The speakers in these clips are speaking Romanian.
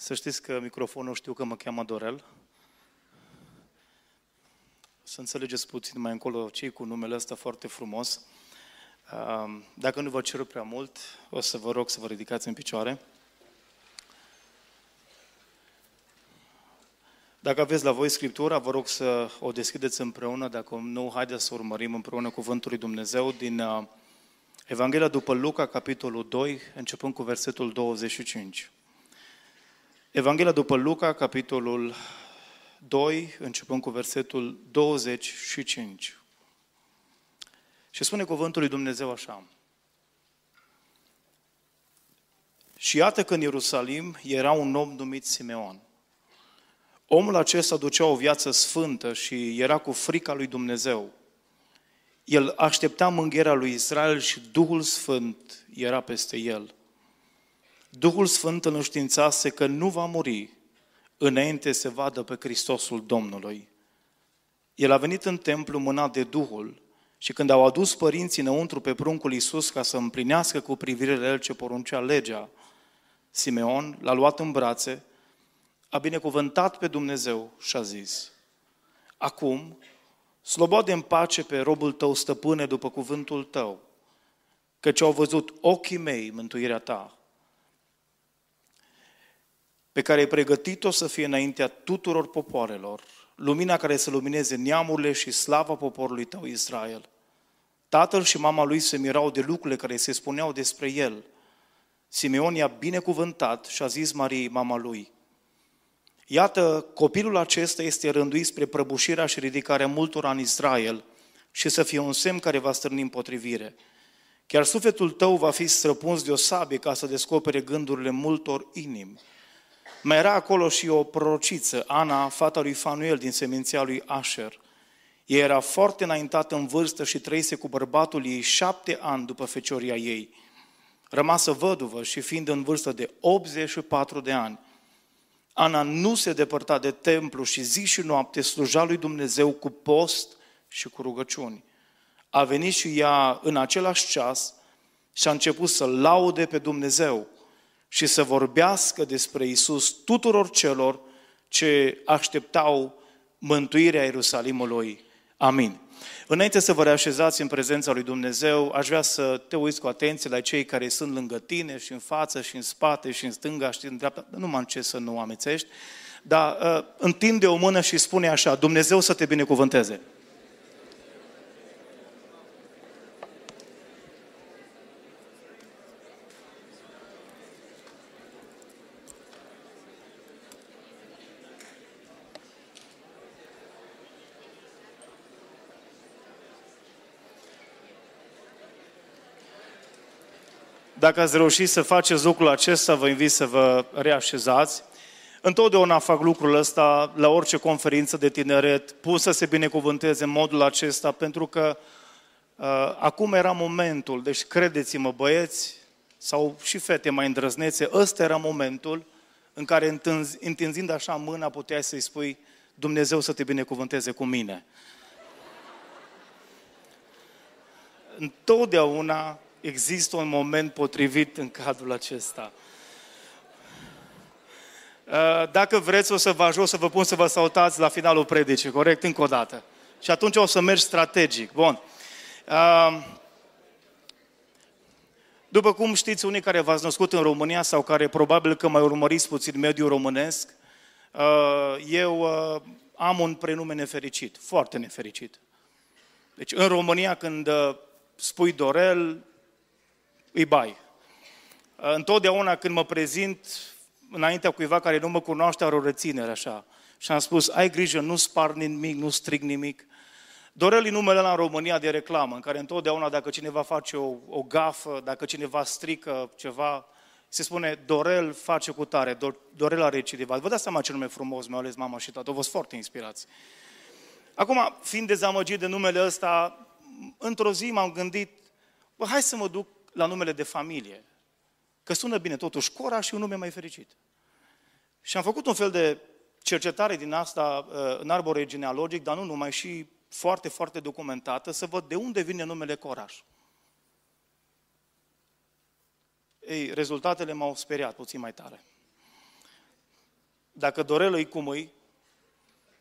Să știți că microfonul știu că mă cheamă Dorel. Să înțelegeți puțin mai încolo cei cu numele ăsta foarte frumos. Dacă nu vă cer prea mult, o să vă rog să vă ridicați în picioare. Dacă aveți la voi Scriptura, vă rog să o deschideți împreună, dacă nu, haideți să urmărim împreună Cuvântul lui Dumnezeu din uh, Evanghelia după Luca, capitolul 2, începând cu versetul 25. Evanghelia după Luca, capitolul 2, începând cu versetul 25. Și spune cuvântul lui Dumnezeu așa. Și iată că în Ierusalim era un om numit Simeon. Omul acesta ducea o viață sfântă și era cu frica lui Dumnezeu. El aștepta mângherea lui Israel și Duhul Sfânt era peste el. Duhul Sfânt îl înștiințase că nu va muri înainte să vadă pe Hristosul Domnului. El a venit în templu mânat de Duhul și când au adus părinții înăuntru pe pruncul Iisus ca să împlinească cu privire la el ce poruncea legea, Simeon l-a luat în brațe, a binecuvântat pe Dumnezeu și a zis, Acum, slobode în pace pe robul tău, stăpâne, după cuvântul tău, căci au văzut ochii mei mântuirea ta, pe care ai pregătit-o să fie înaintea tuturor popoarelor, lumina care să lumineze neamurile și slava poporului tău Israel. Tatăl și mama lui se mirau de lucrurile care se spuneau despre el. Simeon i-a binecuvântat și a zis Mariei, mama lui, Iată, copilul acesta este rânduit spre prăbușirea și ridicarea multora în Israel și să fie un semn care va stârni împotrivire. Chiar sufletul tău va fi străpuns de o sabie ca să descopere gândurile multor inimi. Mai era acolo și o prorociță, Ana, fata lui Fanuel din seminția lui Asher. Ea era foarte înaintată în vârstă și trăise cu bărbatul ei șapte ani după fecioria ei. Rămasă văduvă și fiind în vârstă de 84 de ani, Ana nu se depărta de templu și zi și noapte sluja lui Dumnezeu cu post și cu rugăciuni. A venit și ea în același ceas și a început să laude pe Dumnezeu și să vorbească despre Isus tuturor celor ce așteptau mântuirea Ierusalimului. Amin. Înainte să vă reașezați în prezența lui Dumnezeu, aș vrea să te uiți cu atenție la cei care sunt lângă tine și în față și în spate și în stânga și în dreapta. Nu mă ce să nu amețești, dar uh, întinde o mână și spune așa, Dumnezeu să te binecuvânteze. Dacă ați reușit să faceți lucrul acesta, vă invit să vă reașezați. Întotdeauna fac lucrul ăsta la orice conferință de tineret, pus să se binecuvânteze în modul acesta, pentru că uh, acum era momentul, deci credeți-mă băieți sau și fete mai îndrăznețe, ăsta era momentul în care întinzind așa mâna puteai să-i spui Dumnezeu să te binecuvânteze cu mine. Întotdeauna există un moment potrivit în cadrul acesta. Uh, dacă vreți, o să vă ajut să vă pun să vă saltați la finalul predicii, corect? Încă o dată. Și atunci o să mergi strategic. Bun. Uh, după cum știți, unii care v-ați născut în România sau care probabil că mai urmăriți puțin mediul românesc, uh, eu am un prenume nefericit, foarte nefericit. Deci în România când spui Dorel, îi bai. Întotdeauna când mă prezint înaintea cuiva care nu mă cunoaște, are o reținere așa. Și am spus, ai grijă, nu spar nimic, nu strig nimic. Dorel e numele la în România de reclamă, în care întotdeauna dacă cineva face o, o gafă, dacă cineva strică ceva, se spune Dorel face cu tare, Dorel are recidivat. Vă dați seama ce nume frumos mi-au ales mama și tata, au fost foarte inspirați. Acum, fiind dezamăgit de numele ăsta, într-o zi m-am gândit, bă, hai să mă duc la numele de familie. Că sună bine totuși Cora și un nume mai fericit. Și am făcut un fel de cercetare din asta uh, în arbore genealogic, dar nu numai, și foarte, foarte documentată, să văd de unde vine numele Coraș. Ei, rezultatele m-au speriat puțin mai tare. dacă Dorel îi cum îi,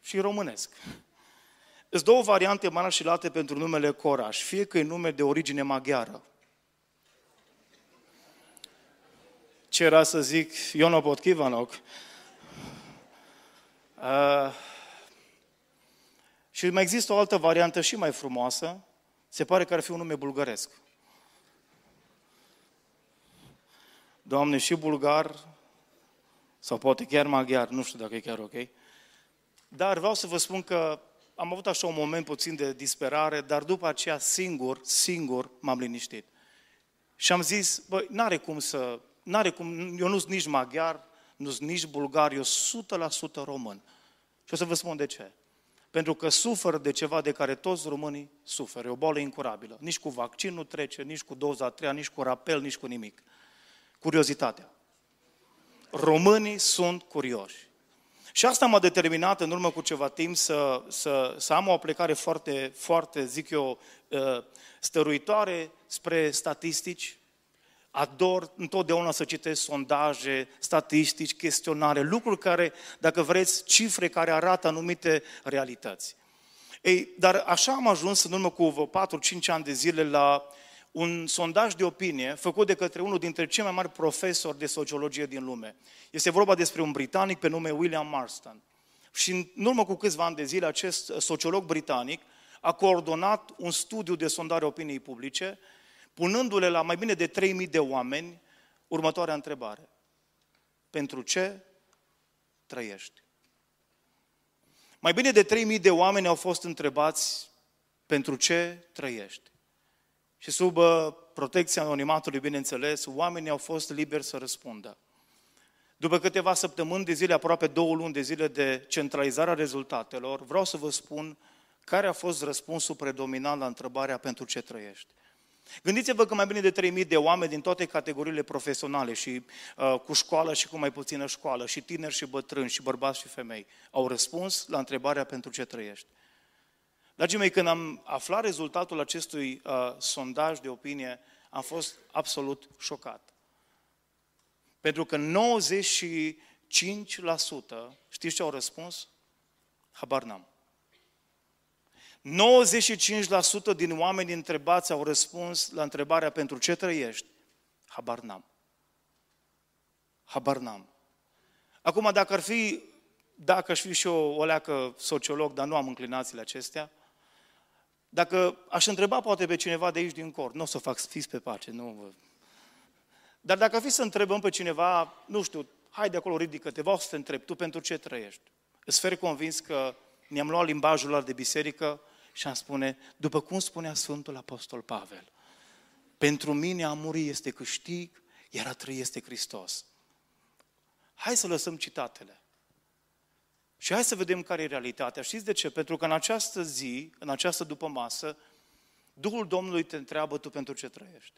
și românesc. Sunt două variante mari și late pentru numele Coraș, fie că e nume de origine maghiară. Ce era să zic, Iono Potkivanok. Uh, și mai există o altă variantă și mai frumoasă, se pare că ar fi un nume bulgăresc. Doamne, și bulgar, sau poate chiar maghiar, nu știu dacă e chiar ok. Dar vreau să vă spun că am avut așa un moment puțin de disperare, dar după aceea singur, singur m-am liniștit. Și am zis, băi, n-are cum să, n-are cum, eu nu sunt nici maghiar, nu sunt nici bulgar, eu 100% român. Și o să vă spun de ce. Pentru că suferă de ceva de care toți românii suferă. E o boală incurabilă. Nici cu vaccin nu trece, nici cu doza a treia, nici cu rapel, nici cu nimic. Curiozitatea. Românii sunt curioși. Și asta m-a determinat în urmă cu ceva timp să, să, să am o aplicare foarte, foarte, zic eu, uh, stăruitoare spre statistici. Ador întotdeauna să citesc sondaje, statistici, chestionare, lucruri care, dacă vreți, cifre care arată anumite realități. Ei, dar așa am ajuns în urmă cu 4-5 ani de zile la un sondaj de opinie făcut de către unul dintre cei mai mari profesori de sociologie din lume. Este vorba despre un britanic pe nume William Marston. Și în urmă cu câțiva ani de zile, acest sociolog britanic a coordonat un studiu de sondare opiniei publice, punându-le la mai bine de 3.000 de oameni următoarea întrebare. Pentru ce trăiești? Mai bine de 3.000 de oameni au fost întrebați pentru ce trăiești. Și sub uh, protecția anonimatului, bineînțeles, oamenii au fost liberi să răspundă. După câteva săptămâni de zile, aproape două luni de zile de centralizarea rezultatelor, vreau să vă spun care a fost răspunsul predominant la întrebarea pentru ce trăiești. Gândiți-vă că mai bine de 3.000 de oameni din toate categoriile profesionale și uh, cu școală și cu mai puțină școală, și tineri și bătrâni, și bărbați și femei, au răspuns la întrebarea pentru ce trăiești. Dragii mei, când am aflat rezultatul acestui uh, sondaj de opinie, am fost absolut șocat. Pentru că 95% știți ce au răspuns? Habar n-am. 95% din oameni întrebați au răspuns la întrebarea pentru ce trăiești? Habar n-am. Habar n-am. Acum, dacă ar fi, dacă aș fi și eu o leacă sociolog, dar nu am înclinațiile acestea, dacă aș întreba poate pe cineva de aici din cor, nu o să fac fiți pe pace, nu. Dar dacă ar fi să întrebăm pe cineva, nu știu, hai de acolo, ridică-te, vreau să te întreb, tu pentru ce trăiești? Îți fer convins că ne-am luat limbajul ăla de biserică și am spune, după cum spunea Sfântul Apostol Pavel, pentru mine a muri este câștig, iar a trăi este Hristos. Hai să lăsăm citatele. Și hai să vedem care e realitatea. Știți de ce? Pentru că în această zi, în această după masă, Duhul Domnului te întreabă tu pentru ce trăiești.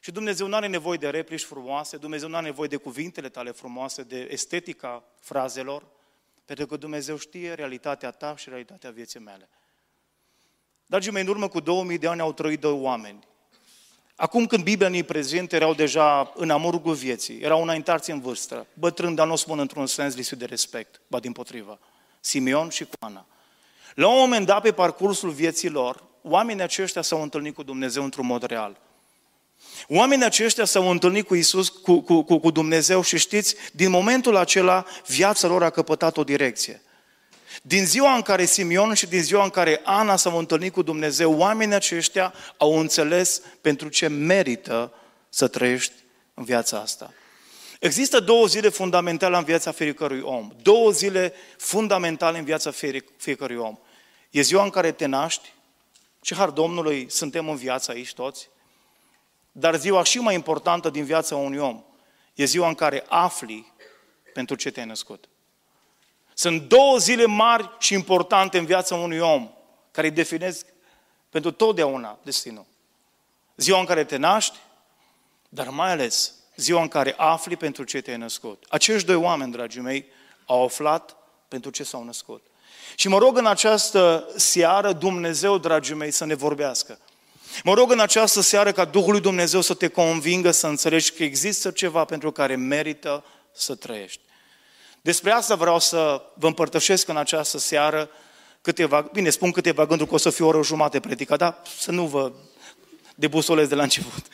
Și Dumnezeu nu are nevoie de replici frumoase, Dumnezeu nu are nevoie de cuvintele tale frumoase, de estetica frazelor, pentru că Dumnezeu știe realitatea ta și realitatea vieții mele. Dragii mei, în urmă cu 2000 de ani au trăit doi oameni. Acum când Biblia ne prezintă, erau deja în amurgul vieții, erau înaintați în vârstă, bătrân, dar nu o spun într-un sens lipsit de respect, ba din potrivă. Simeon și cu Ana. La un moment dat, pe parcursul vieții lor, oamenii aceștia s-au întâlnit cu Dumnezeu într-un mod real. Oamenii aceștia s-au întâlnit cu Isus, cu, cu, cu, cu Dumnezeu și știți, din momentul acela, viața lor a căpătat o direcție. Din ziua în care Simeon și din ziua în care Ana s-au întâlnit cu Dumnezeu, oamenii aceștia au înțeles pentru ce merită să trăiești în viața asta. Există două zile fundamentale în viața fiecărui om. Două zile fundamentale în viața fiecărui om. E ziua în care te naști, ce har Domnului suntem în viața aici toți, dar ziua și mai importantă din viața unui om e ziua în care afli pentru ce te-ai născut. Sunt două zile mari și importante în viața unui om care îi definesc pentru totdeauna destinul. Ziua în care te naști, dar mai ales ziua în care afli pentru ce te-ai născut. Acești doi oameni, dragii mei, au aflat pentru ce s-au născut. Și mă rog în această seară Dumnezeu, dragii mei, să ne vorbească. Mă rog în această seară ca Duhul lui Dumnezeu să te convingă să înțelegi că există ceva pentru care merită să trăiești. Despre asta vreau să vă împărtășesc în această seară câteva, bine, spun câteva gânduri că o să fie o oră jumate predica, dar să nu vă debusolez de la început.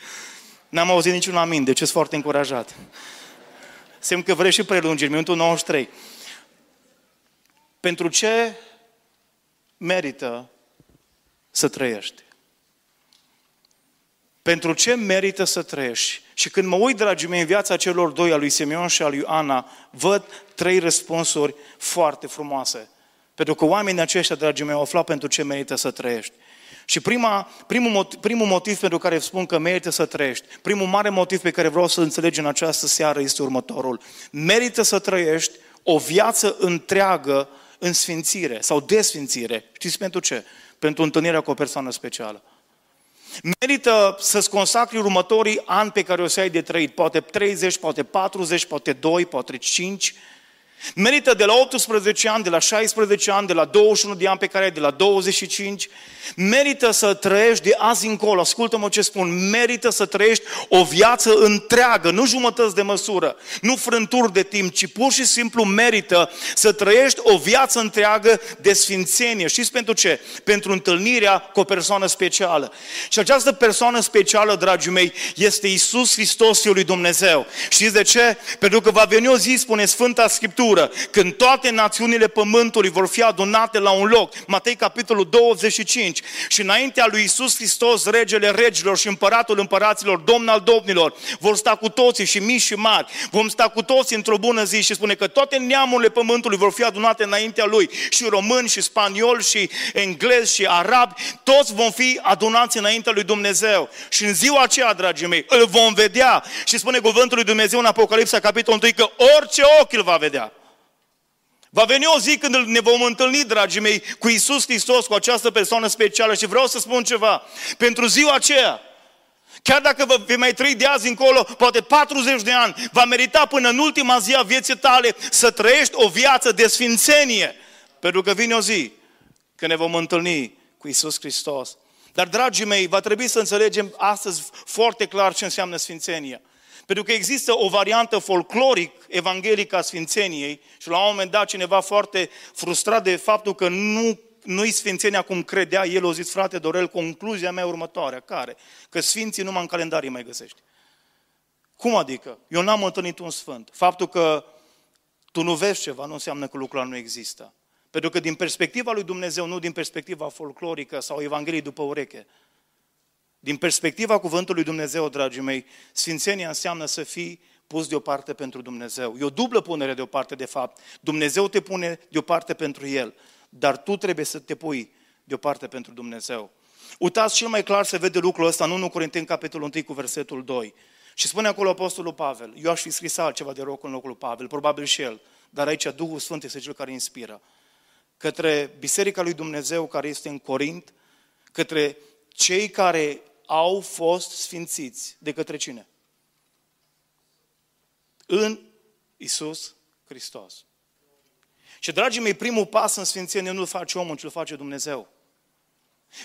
N-am auzit niciun amin, deci sunt foarte încurajat. Semn că vreți și prelungiri, minutul 93. Pentru ce merită să trăiești? Pentru ce merită să trăiești? Și când mă uit, dragii mei, în viața celor doi, a lui Simeon și a lui Ana, văd trei răspunsuri foarte frumoase. Pentru că oamenii aceștia, dragii mei, au aflat pentru ce merită să trăiești. Și prima, primul, motiv, primul motiv pentru care spun că merită să trăiești, primul mare motiv pe care vreau să înțelegi în această seară este următorul. Merită să trăiești o viață întreagă în sfințire sau desfințire. Știți pentru ce? Pentru întâlnirea cu o persoană specială. Merită să-ți consacri următorii ani pe care o să ai de trăit, poate 30, poate 40, poate 2, poate 5, Merită de la 18 ani, de la 16 ani, de la 21 de ani pe care ai, de la 25. Merită să trăiești de azi încolo, ascultă-mă ce spun, merită să trăiești o viață întreagă, nu jumătăți de măsură, nu frânturi de timp, ci pur și simplu merită să trăiești o viață întreagă de sfințenie. Știți pentru ce? Pentru întâlnirea cu o persoană specială. Și această persoană specială, dragii mei, este Isus Hristos, Fiul lui Dumnezeu. Știți de ce? Pentru că va veni o zi, spune Sfânta Scriptură, Scriptură, când toate națiunile pământului vor fi adunate la un loc, Matei capitolul 25, și înaintea lui Isus Hristos, regele regilor și împăratul împăraților, domn al domnilor, vor sta cu toții și mici și mari, vom sta cu toții într-o bună zi și spune că toate neamurile pământului vor fi adunate înaintea lui, și români, și spanioli, și englezi, și arabi, toți vom fi adunați înaintea lui Dumnezeu. Și în ziua aceea, dragii mei, îl vom vedea. Și spune cuvântul lui Dumnezeu în Apocalipsa, capitolul 1, că orice ochi îl va vedea. Va veni o zi când ne vom întâlni, dragii mei, cu Isus Hristos, cu această persoană specială și vreau să spun ceva. Pentru ziua aceea, chiar dacă vă vei mai trăi de azi încolo, poate 40 de ani, va merita până în ultima zi a vieții tale să trăiești o viață de sfințenie. Pentru că vine o zi când ne vom întâlni cu Isus Hristos. Dar, dragii mei, va trebui să înțelegem astăzi foarte clar ce înseamnă sfințenia. Pentru că există o variantă folcloric evanghelică a Sfințeniei și la un moment dat cineva foarte frustrat de faptul că nu nu-i sfințenia cum credea, el o zis, frate Dorel, concluzia mea următoarea, care? Că sfinții numai în calendarii mai găsești. Cum adică? Eu n-am întâlnit un sfânt. Faptul că tu nu vezi ceva nu înseamnă că lucrul nu există. Pentru că din perspectiva lui Dumnezeu, nu din perspectiva folclorică sau Evangheliei după ureche, din perspectiva cuvântului Dumnezeu, dragii mei, sfințenia înseamnă să fii pus deoparte pentru Dumnezeu. E o dublă punere deoparte, de fapt. Dumnezeu te pune deoparte pentru El, dar tu trebuie să te pui deoparte pentru Dumnezeu. Uitați, cel mai clar se vede lucrul ăsta în 1 Corinteni, capitolul 1, cu versetul 2. Și spune acolo Apostolul Pavel, eu aș fi scris altceva de rog în locul lui Pavel, probabil și el, dar aici Duhul Sfânt este cel care inspiră. Către Biserica lui Dumnezeu care este în Corint, către cei care au fost sfințiți de către cine? În Isus Hristos. Și, dragii mei, primul pas în sfințenie nu-l face omul, ci îl face Dumnezeu.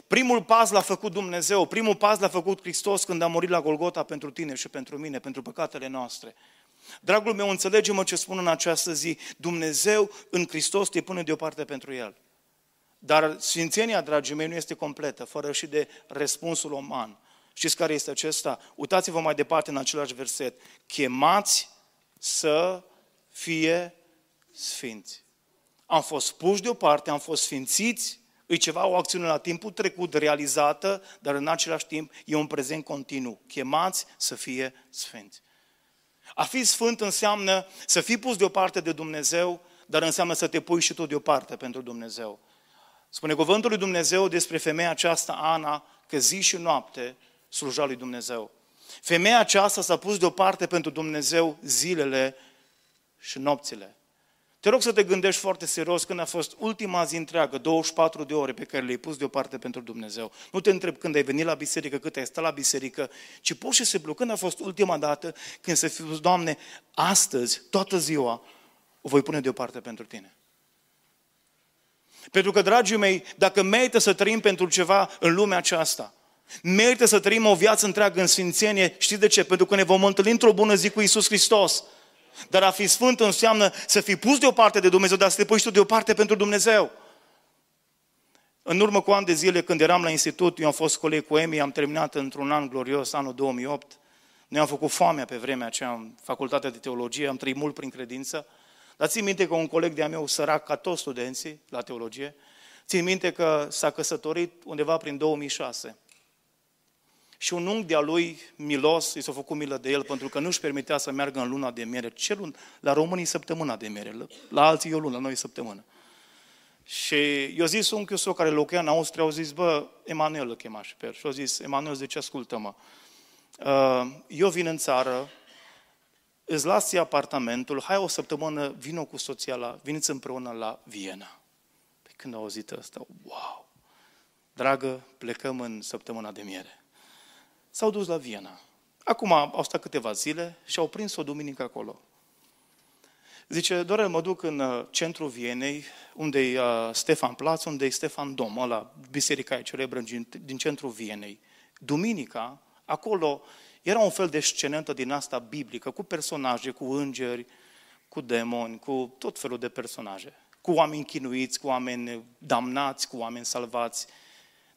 Primul pas l-a făcut Dumnezeu, primul pas l-a făcut Hristos când a murit la Golgota pentru tine și pentru mine, pentru păcatele noastre. Dragul meu, înțelege-mă ce spun în această zi. Dumnezeu în Hristos te pune deoparte pentru El. Dar sfințenia, dragii mei, nu este completă, fără și de răspunsul uman. Știți care este acesta? Uitați-vă mai departe în același verset. Chemați să fie sfinți. Am fost puși deoparte, am fost sfințiți, e ceva, o acțiune la timpul trecut realizată, dar în același timp e un prezent continuu. Chemați să fie sfinți. A fi sfânt înseamnă să fii pus deoparte de Dumnezeu, dar înseamnă să te pui și tu deoparte pentru Dumnezeu. Spune cuvântul lui Dumnezeu despre femeia aceasta, Ana, că zi și noapte sluja lui Dumnezeu. Femeia aceasta s-a pus deoparte pentru Dumnezeu zilele și nopțile. Te rog să te gândești foarte serios când a fost ultima zi întreagă, 24 de ore pe care le-ai pus deoparte pentru Dumnezeu. Nu te întreb când ai venit la biserică, cât ai stat la biserică, ci pur și simplu când a fost ultima dată când să fiu, Doamne, astăzi, toată ziua, o voi pune deoparte pentru Tine. Pentru că, dragii mei, dacă merită să trăim pentru ceva în lumea aceasta, merită să trăim o viață întreagă în sfințenie, știți de ce? Pentru că ne vom întâlni într-o bună zi cu Isus Hristos. Dar a fi sfânt înseamnă să fii pus deoparte de Dumnezeu, dar să te pui și tu deoparte pentru Dumnezeu. În urmă cu ani de zile, când eram la institut, eu am fost coleg cu Emi, am terminat într-un an glorios, anul 2008. Noi am făcut foamea pe vremea aceea în facultatea de teologie, am trăit mult prin credință. Dar țin minte că un coleg de-a meu, sărac ca toți studenții la teologie, țin minte că s-a căsătorit undeva prin 2006. Și un unghi de-a lui, milos, i s-a făcut milă de el pentru că nu-și permitea să meargă în luna de mere. Ce lun? La românii săptămâna de mere, la alții e o lună, noi săptămână. Și eu zis unchiul său care locuia în Austria, au zis, bă, Emanuel îl chema și pe el. Și au zis, Emanuel zice, ascultă-mă, uh, eu vin în țară, îți las apartamentul, hai o săptămână, vină cu soția la, veniți împreună la Viena. Pe când au auzit asta, wow! Dragă, plecăm în săptămâna de miere. S-au dus la Viena. Acum au stat câteva zile și au prins o duminică acolo. Zice, Dorel, mă duc în uh, centrul Vienei, unde e uh, Stefan Platz, unde e Stefan Dom, ăla, biserica e celebră din, din centrul Vienei. Duminica, acolo era un fel de scenentă din asta biblică, cu personaje, cu îngeri, cu demoni, cu tot felul de personaje. Cu oameni chinuiți, cu oameni damnați, cu oameni salvați.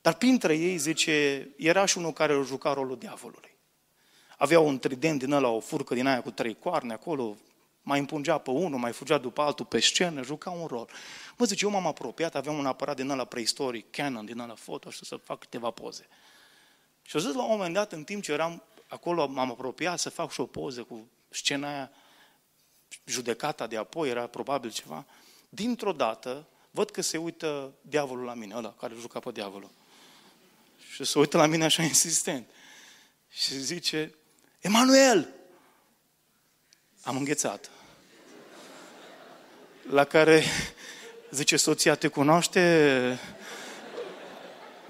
Dar printre ei, zice, era și unul care juca rolul diavolului. Avea un trident din ăla, o furcă din aia cu trei coarne acolo, mai împungea pe unul, mai fugea după altul pe scenă, juca un rol. Mă zice, eu m-am apropiat, aveam un aparat din ăla preistoric, Canon, din ăla foto, și să fac câteva poze. Și au zis la un moment dat, în timp ce eram acolo, m-am apropiat să fac și o poză cu scena aia, judecata de apoi, era probabil ceva. Dintr-o dată, văd că se uită diavolul la mine, ăla care juca pe diavolul. Și se uită la mine așa insistent. Și zice, Emanuel! Am înghețat. La care zice soția, te cunoaște?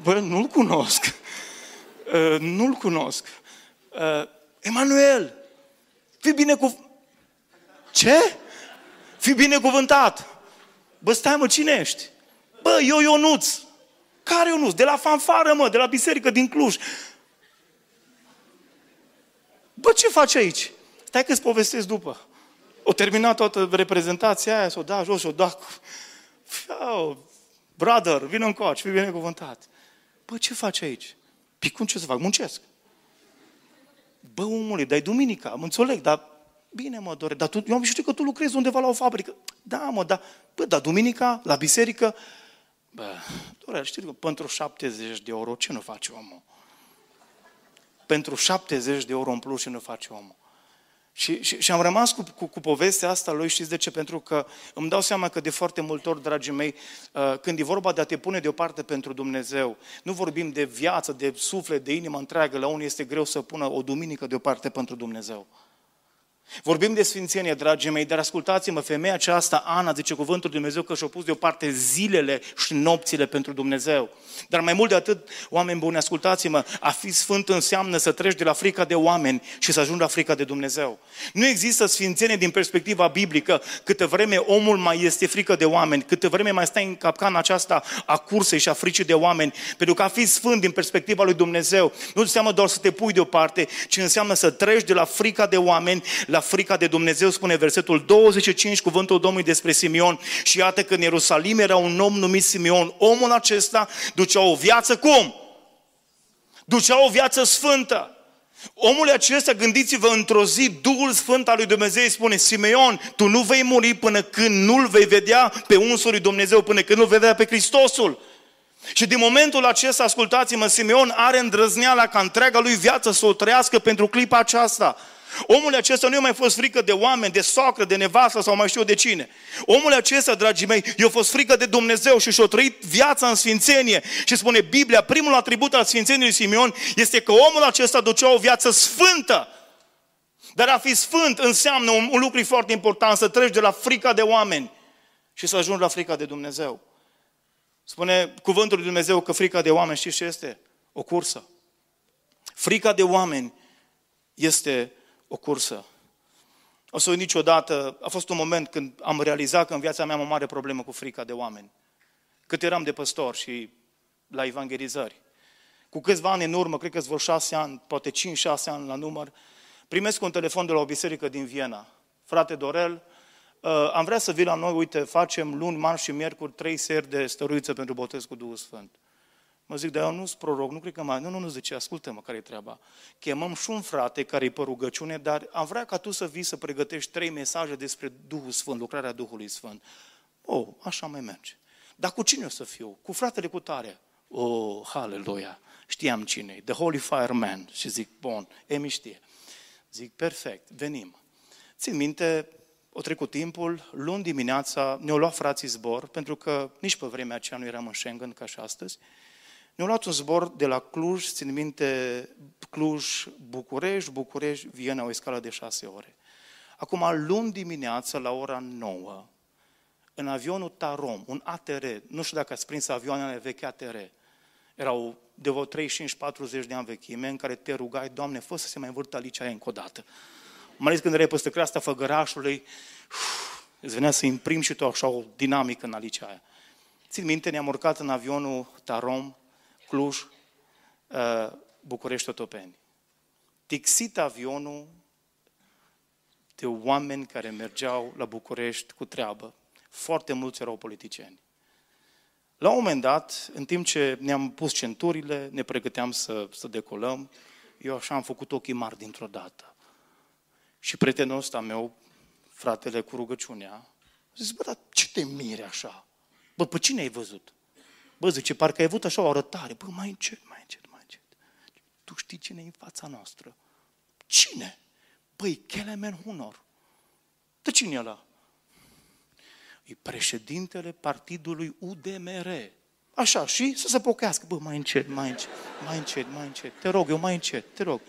Bă, nu-l cunosc. Uh, nu-l cunosc. Uh, Emanuel, fii bine cu... Ce? Fii binecuvântat. Bă, stai mă, cine ești? Bă, eu Ionuț. Care Ionuț? De la fanfară, mă, de la biserică din Cluj. Bă, ce faci aici? Stai că-ți povestesc după. O terminat toată reprezentația aia, s-o da jos, s-o da... Oh, brother, vină în coace, fii binecuvântat. Bă, ce faci aici? Păi cum ce să fac? Muncesc. Bă, omule, dai duminica, mă înțeleg, dar bine mă dore, dar tu, eu am știu că tu lucrezi undeva la o fabrică. Da, mă, da, bă, dar duminica, la biserică, bă, dore, știi că pentru 70 de euro ce nu face omul? Pentru 70 de euro în plus ce nu face omul? Și, și, și am rămas cu, cu, cu povestea asta lui, știți de ce? Pentru că îmi dau seama că de foarte multe ori, dragii mei, uh, când e vorba de a te pune deoparte pentru Dumnezeu, nu vorbim de viață, de suflet, de inimă întreagă, la unii este greu să pună o duminică deoparte pentru Dumnezeu. Vorbim de sfințenie, dragii mei, dar ascultați-mă, femeia aceasta, Ana, zice cuvântul Dumnezeu că și-a pus deoparte zilele și nopțile pentru Dumnezeu. Dar mai mult de atât, oameni buni, ascultați-mă, a fi sfânt înseamnă să treci de la frica de oameni și să ajungi la frica de Dumnezeu. Nu există sfințenie din perspectiva biblică câtă vreme omul mai este frică de oameni, câtă vreme mai stai în capcana aceasta a cursei și a fricii de oameni, pentru că a fi sfânt din perspectiva lui Dumnezeu nu înseamnă doar să te pui deoparte, ci înseamnă să treci de la frica de oameni la frica de Dumnezeu, spune versetul 25, cuvântul Domnului despre Simeon. Și iată că în Ierusalim era un om numit Simeon. Omul acesta ducea o viață cum? Ducea o viață sfântă. Omul acesta, gândiți-vă, într-o zi, Duhul Sfânt al lui Dumnezeu îi spune, Simeon, tu nu vei muri până când nu-L vei vedea pe unsul lui Dumnezeu, până când nu-L vei vedea pe Hristosul. Și din momentul acesta, ascultați-mă, Simeon are îndrăzneala ca întreaga lui viață să o trăiască pentru clipa aceasta. Omul acesta nu i-a mai fost frică de oameni, de socră, de nevastă sau mai știu de cine. Omul acesta, dragii mei, i-a fost frică de Dumnezeu și și-a trăit viața în sfințenie. Și spune Biblia, primul atribut al sfințeniei lui Simeon este că omul acesta ducea o viață sfântă. Dar a fi sfânt înseamnă un, un lucru foarte important, să treci de la frica de oameni și să ajungi la frica de Dumnezeu. Spune cuvântul lui Dumnezeu că frica de oameni, știți ce este? O cursă. Frica de oameni este o cursă. O să niciodată, a fost un moment când am realizat că în viața mea am o mare problemă cu frica de oameni. Cât eram de păstor și la evangelizări. Cu câțiva ani în urmă, cred că vor șase ani, poate cinci, șase ani la număr, primesc un telefon de la o biserică din Viena. frate Dorel, uh, am vrea să vii la noi, uite, facem luni, marți și miercuri trei seri de stăruiță pentru botez cu Duhul Sfânt. Mă zic, dar eu nu sunt proroc, nu cred că mai... Nu, nu, nu, zice, ascultă-mă care e treaba. Chemăm și un frate care e pe rugăciune, dar am vrea ca tu să vii să pregătești trei mesaje despre Duhul Sfânt, lucrarea Duhului Sfânt. Oh, așa mai merge. Dar cu cine o să fiu? Cu fratele cu tare. Oh, haleluia! Știam cine The Holy Fire Man. Și zic, bun, Emi știe. Zic, perfect, venim. Țin minte, o trecut timpul, luni dimineața ne-au luat frații zbor, pentru că nici pe vremea aceea nu eram în Schengen ca și astăzi. Ne-au luat un zbor de la Cluj, țin minte, Cluj, București, București, Viena, o scală de șase ore. Acum, luni dimineața, la ora 9, în avionul Tarom, un ATR, nu știu dacă ați prins avioanele vechi ATR, erau de vreo 35-40 de ani vechime, în care te rugai, Doamne, fă să se mai învârtă alicea aia încă o dată. Mai ales când erai peste creasta făgărașului, uf, îți venea să imprimi și tu așa o dinamică în alicea aia. Țin minte, ne-am urcat în avionul Tarom, Cluj, uh, București, Otopeni. Tixit avionul de oameni care mergeau la București cu treabă. Foarte mulți erau politicieni. La un moment dat, în timp ce ne-am pus centurile, ne pregăteam să, să decolăm, eu așa am făcut ochii mari dintr-o dată. Și prietenul ăsta meu, fratele cu rugăciunea, zis, bă, dar ce te mire așa? Bă, pe cine ai văzut? Bă, zice, parcă ai avut așa o arătare. Bă, mai încet, mai încet, mai încet. Tu știi cine e în fața noastră? Cine? Băi, Kelemen Hunor. De cine e ăla? E președintele partidului UDMR. Așa, și să se pochească. Bă, mai încet, mai încet, mai încet, mai încet. Te rog, eu mai încet, te rog.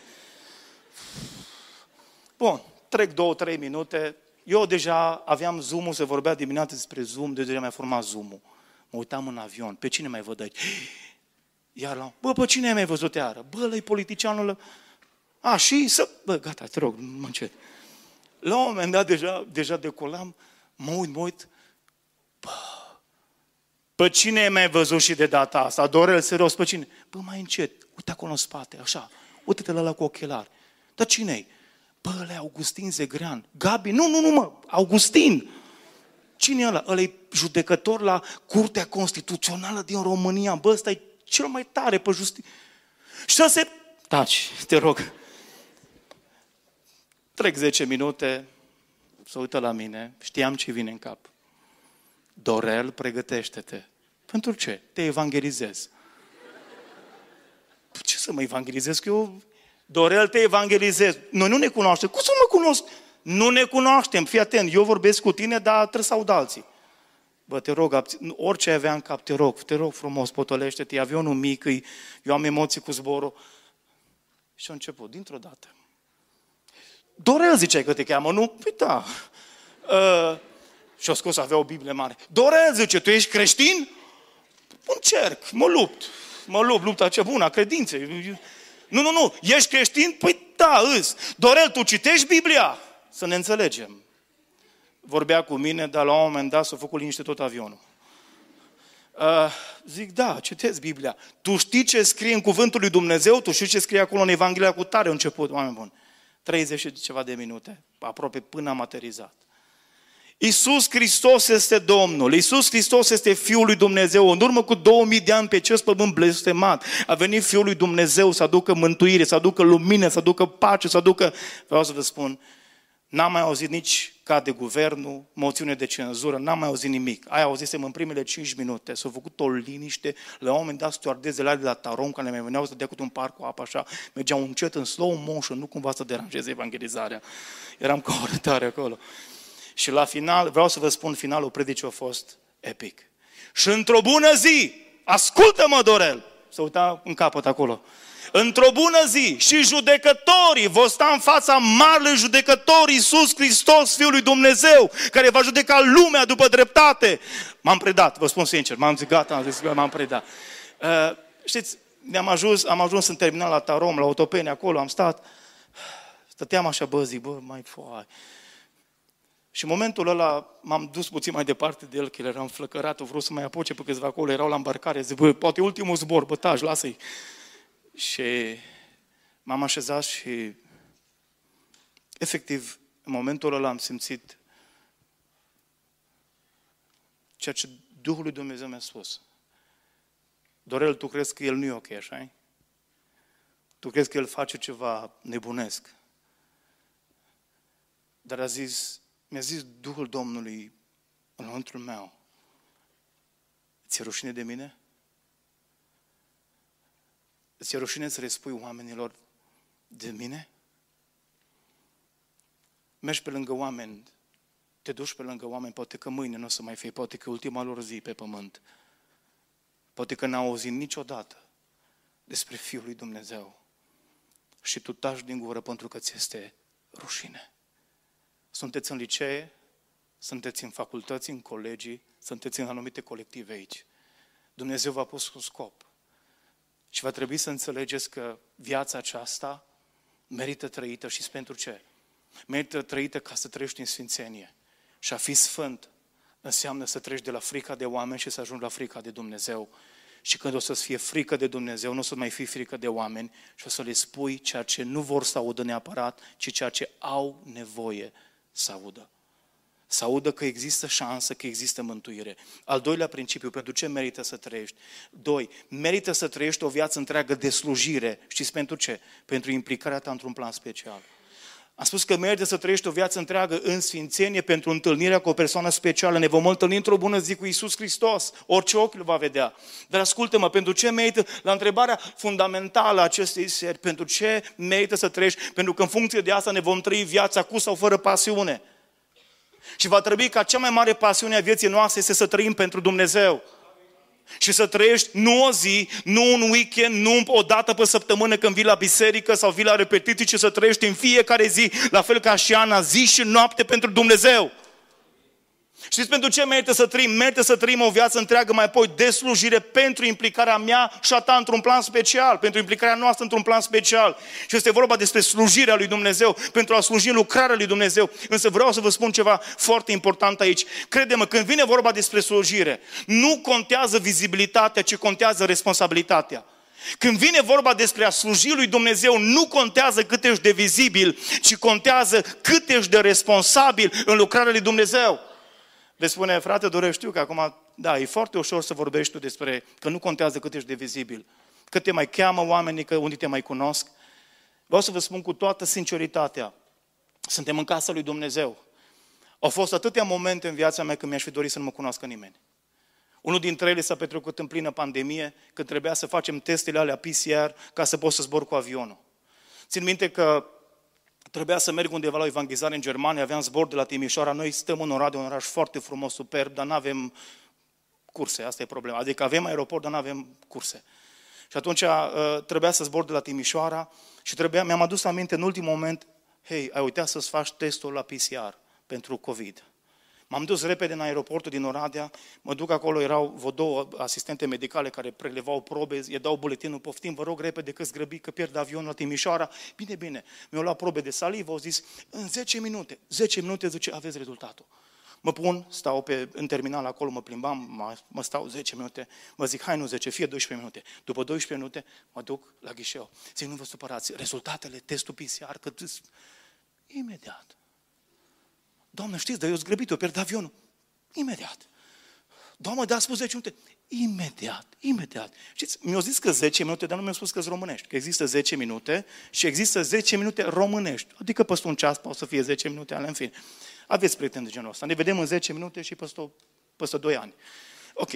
Bun, trec două, trei minute. Eu deja aveam Zoom-ul, se vorbea dimineața despre Zoom, deja mi-a format Zoom-ul. Mă uitam în avion. Pe cine mai văd aici? Iar la... Bă, pe cine ai mai văzut iară? Bă, lăi politicianul ăla. A, și să... Bă, gata, te rog, mă încet. La un moment dat, deja, deja decolam, mă uit, mă uit. Bă, pe cine ai mai văzut și de data asta? Dorel, serios, pe cine? Bă, mai încet. Uite acolo în spate, așa. Uite-te la la cu ochelari. Dar cine-i? Bă, ăla Augustin Zegrean. Gabi, nu, nu, nu, mă, Augustin. Cine e ăla? Ăla e judecător la Curtea Constituțională din România. Bă, ăsta e cel mai tare pe justiție. Și să se... Taci, te rog. Trec 10 minute, să uită la mine, știam ce vine în cap. Dorel, pregătește-te. Pentru ce? Te evangelizez. Ce să mă evangelizez? Că eu, Dorel, te evangelizez. Noi nu ne cunoaștem. Cum să mă cunosc? Nu ne cunoaștem, fii atent, eu vorbesc cu tine, dar trebuie să aud alții. Bă, te rog, orice avea în cap, te rog, te rog frumos, potolește-te, e avionul mic, eu am emoții cu zborul. Și a început, dintr-o dată. Dorel ziceai că te cheamă, nu? Păi da. Uh, și-a scos, avea o Biblie mare. Dorel zice, tu ești creștin? Încerc, mă lupt. Mă lupt, lupta cea bună, a credinței. Nu, nu, nu, ești creștin? Păi da, îs. Dorel, tu citești Biblia? Să ne înțelegem. Vorbea cu mine, dar la un moment dat s-a făcut liniște tot avionul. Uh, zic, da, citesc Biblia. Tu știi ce scrie în cuvântul lui Dumnezeu? Tu știi ce scrie acolo în Evanghelia cu tare început, oameni buni. 30 și ceva de minute, aproape până am aterizat. Iisus Hristos este Domnul, Iisus Hristos este Fiul lui Dumnezeu. În urmă cu 2000 de ani pe acest pământ blestemat a venit Fiul lui Dumnezeu să aducă mântuire, să aducă lumină, să aducă pace, să aducă... Vreau să vă spun, N-am mai auzit nici ca de guvernul, moțiune de cenzură, n-am mai auzit nimic. Aia auzisem în primele 5 minute. S-a făcut o liniște. La un moment dat, stewardezele de la Tarom, care mai veneau să dea cu un par cu apă așa, mergeau încet în slow motion, nu cumva să deranjeze evangelizarea. Eram cu o arătare acolo. Și la final, vreau să vă spun, finalul predicii a fost epic. Și într-o bună zi, ascultă-mă, Dorel, să uita în capăt acolo, într-o bună zi și judecătorii vor sta în fața marele judecător Iisus Hristos, Fiul lui Dumnezeu, care va judeca lumea după dreptate. M-am predat, vă spun sincer, m-am zis gata, am zis, m-am predat. Uh, știți, ne-am ajuns, am ajuns în terminal la Tarom, la Otopeni, acolo am stat. Stăteam așa, bă, zic, bă, mai foai. Și în momentul ăla m-am dus puțin mai departe de el, că el era înflăcărat, vreau să mai apuce pe câțiva acolo, erau la îmbarcare, zic, bă, poate ultimul zbor, bă, taci, lasă-i. Și m-am așezat și efectiv în momentul ăla am simțit ceea ce Duhul lui Dumnezeu mi-a spus. Dorel, tu crezi că el nu e ok, așa Tu crezi că el face ceva nebunesc. Dar a zis, mi-a zis Duhul Domnului înăuntru meu, ți-e rușine de mine? Ți-e rușine să le spui oamenilor de mine? Mergi pe lângă oameni, te duci pe lângă oameni, poate că mâine nu o să mai fie, poate că ultima lor zi pe pământ. Poate că n-au auzit niciodată despre Fiul lui Dumnezeu. Și tu taci din gură pentru că ți este rușine. Sunteți în licee, sunteți în facultăți, în colegii, sunteți în anumite colective aici. Dumnezeu v-a pus un scop. Și va trebui să înțelegeți că viața aceasta merită trăită și pentru ce? Merită trăită ca să trăiești în sfințenie. Și a fi sfânt înseamnă să treci de la frica de oameni și să ajungi la frica de Dumnezeu. Și când o să-ți fie frică de Dumnezeu, nu o să mai fie frică de oameni și o să le spui ceea ce nu vor să audă neapărat, ci ceea ce au nevoie să audă. Să audă că există șansă, că există mântuire. Al doilea principiu, pentru ce merită să trăiești? Doi, merită să trăiești o viață întreagă de slujire. Știți pentru ce? Pentru implicarea ta într-un plan special. Am spus că merită să trăiești o viață întreagă în sfințenie pentru întâlnirea cu o persoană specială. Ne vom întâlni într-o bună zi cu Isus Hristos. Orice ochi îl va vedea. Dar ascultă-mă, pentru ce merită, la întrebarea fundamentală a acestei seri, pentru ce merită să trăiești? Pentru că în funcție de asta ne vom trăi viața cu sau fără pasiune. Și va trebui ca cea mai mare pasiune a vieții noastre este să trăim pentru Dumnezeu. Și să trăiești nu o zi, nu un weekend, nu o dată pe săptămână când vii la biserică sau vii la repetiții, ci să trăiești în fiecare zi, la fel ca și Ana, zi și noapte pentru Dumnezeu. Știți pentru ce merită să trăim? Merită să trăim o viață întreagă mai apoi de slujire pentru implicarea mea și a ta într-un plan special, pentru implicarea noastră într-un plan special. Și este vorba despre slujirea lui Dumnezeu, pentru a sluji în lucrarea lui Dumnezeu. Însă vreau să vă spun ceva foarte important aici. Crede-mă, când vine vorba despre slujire, nu contează vizibilitatea, ci contează responsabilitatea. Când vine vorba despre a sluji lui Dumnezeu, nu contează cât ești de vizibil, ci contează cât ești de responsabil în lucrarea lui Dumnezeu. Veți spune, frate, doresc știu că acum, da, e foarte ușor să vorbești tu despre că nu contează cât ești de vizibil, cât te mai cheamă oamenii, că unde te mai cunosc. Vreau să vă spun cu toată sinceritatea, suntem în casa lui Dumnezeu. Au fost atâtea momente în viața mea când mi-aș fi dorit să nu mă cunoască nimeni. Unul dintre ele s-a petrecut în plină pandemie, când trebuia să facem testele alea PCR ca să pot să zbor cu avionul. Țin minte că Trebuia să merg undeva la evangelizare în Germania, aveam zbor de la Timișoara, noi stăm în Oradea, un oraș foarte frumos, superb, dar nu avem curse, asta e problema. Adică avem aeroport, dar nu avem curse. Și atunci uh, trebuia să zbor de la Timișoara și trebuia, mi-am adus aminte în ultimul moment, hei, ai uitat să-ți faci testul la PCR pentru COVID. M-am dus repede în aeroportul din Oradea, mă duc acolo, erau vă două asistente medicale care prelevau probe, îi dau buletinul, poftim, vă rog repede că grăbi, că pierd avionul la Timișoara. Bine, bine, mi-au luat probe de salivă, au zis, în 10 minute, 10 minute, zice, aveți rezultatul. Mă pun, stau pe, în terminal acolo, mă plimbam, mă, mă stau 10 minute, mă zic, hai nu 10, fie 12 minute. După 12 minute mă duc la ghișeu. Zic, nu vă supărați, rezultatele, testul PCR, că imediat. Doamnă, știți, dar eu zgrăbit, eu pierd avionul. Imediat. Doamnă, da, a spus 10 minute. Imediat, imediat. Știți, mi-au zis că 10 minute, dar nu mi-au spus că sunt românești. Că există 10 minute și există 10 minute românești. Adică peste un ceas poate să fie 10 minute, ale în fine. Aveți prieteni de genul ăsta. Ne vedem în 10 minute și peste, peste 2 ani. Ok.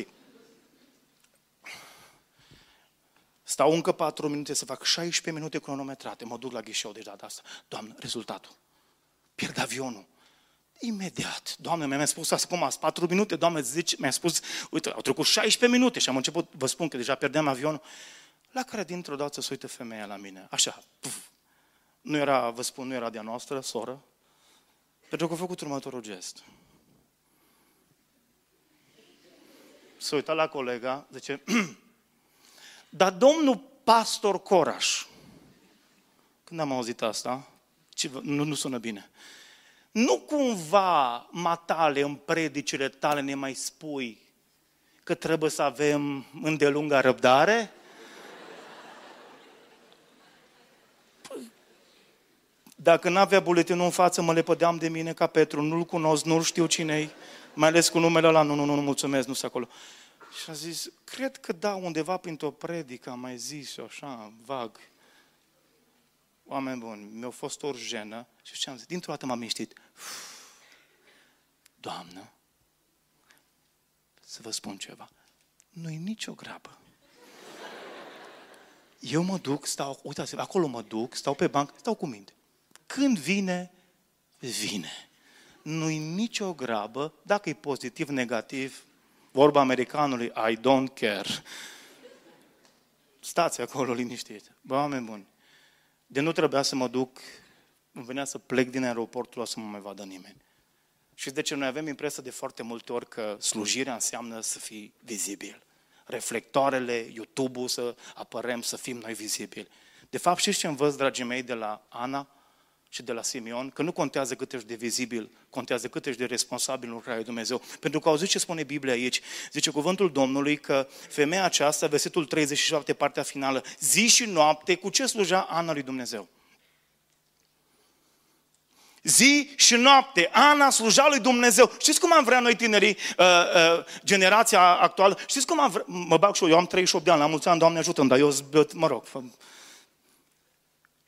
Stau încă 4 minute să fac 16 minute cronometrate. Mă duc la ghișeu de data asta. Doamnă, rezultatul. Pierd avionul. Imediat. Doamne, mi-a spus acum 4 minute, Doamne, zice, mi-a spus, uite, au trecut 16 minute și am început, vă spun că deja pierdeam avionul, la care dintr-o dată se uită femeia la mine, așa, puf. Nu era, vă spun, nu era de-a noastră, soră, pentru că a făcut următorul gest. Se uita la colega, zice, dar domnul pastor Coraș, când am auzit asta, nu, nu sună bine, nu cumva, matale, în predicile tale ne mai spui că trebuie să avem îndelunga răbdare? Păi, Dacă n-avea buletinul în față, mă lepădeam de mine ca Petru, nu-l cunosc, nu-l știu cine mai ales cu numele ăla, nu, nu, nu, nu mulțumesc, nu sunt acolo. Și a zis, cred că da, undeva printr-o predică am mai zis așa, vag. Oameni buni, mi-a fost o jenă și ce am zis? Dintr-o dată m-am miștit. Doamnă, să vă spun ceva, nu-i nicio grabă. Eu mă duc, stau, uitați acolo mă duc, stau pe banc, stau cu minte. Când vine, vine. Nu-i nicio grabă, dacă e pozitiv, negativ, vorba americanului, I don't care. Stați acolo liniștit. Bă, oameni buni, de nu trebuia să mă duc, îmi venea să plec din aeroportul să mă mai vadă nimeni. Și de ce noi avem impresia de foarte multe ori că slujirea înseamnă să fii vizibil. Reflectoarele, YouTube-ul, să apărăm, să fim noi vizibili. De fapt, știți ce învăț, dragii mei, de la Ana și de la Simeon? Că nu contează cât ești de vizibil, contează cât ești de responsabil în lucrarea lui Dumnezeu. Pentru că auziți ce spune Biblia aici? Zice cuvântul Domnului că femeia aceasta, versetul 37, partea finală, zi și noapte, cu ce sluja Ana lui Dumnezeu? Zi și noapte. Ana sluja lui Dumnezeu. Știți cum am vrea noi tinerii, uh, uh, generația actuală? Știți cum am vrea? Mă bag și eu, eu am 38 de ani, la mulți ani, Doamne ajută dar eu, mă rog.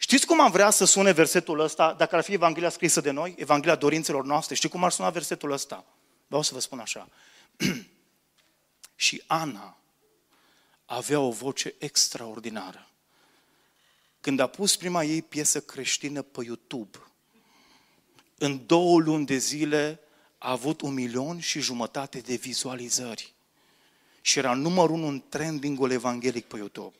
Știți cum am vrea să sune versetul ăsta, dacă ar fi Evanghelia scrisă de noi, Evanghelia dorințelor noastre? Știți cum ar suna versetul ăsta? Vreau să vă spun așa. și Ana avea o voce extraordinară. Când a pus prima ei piesă creștină pe YouTube, în două luni de zile a avut un milion și jumătate de vizualizări. Și era numărul unu în trendingul evanghelic pe YouTube.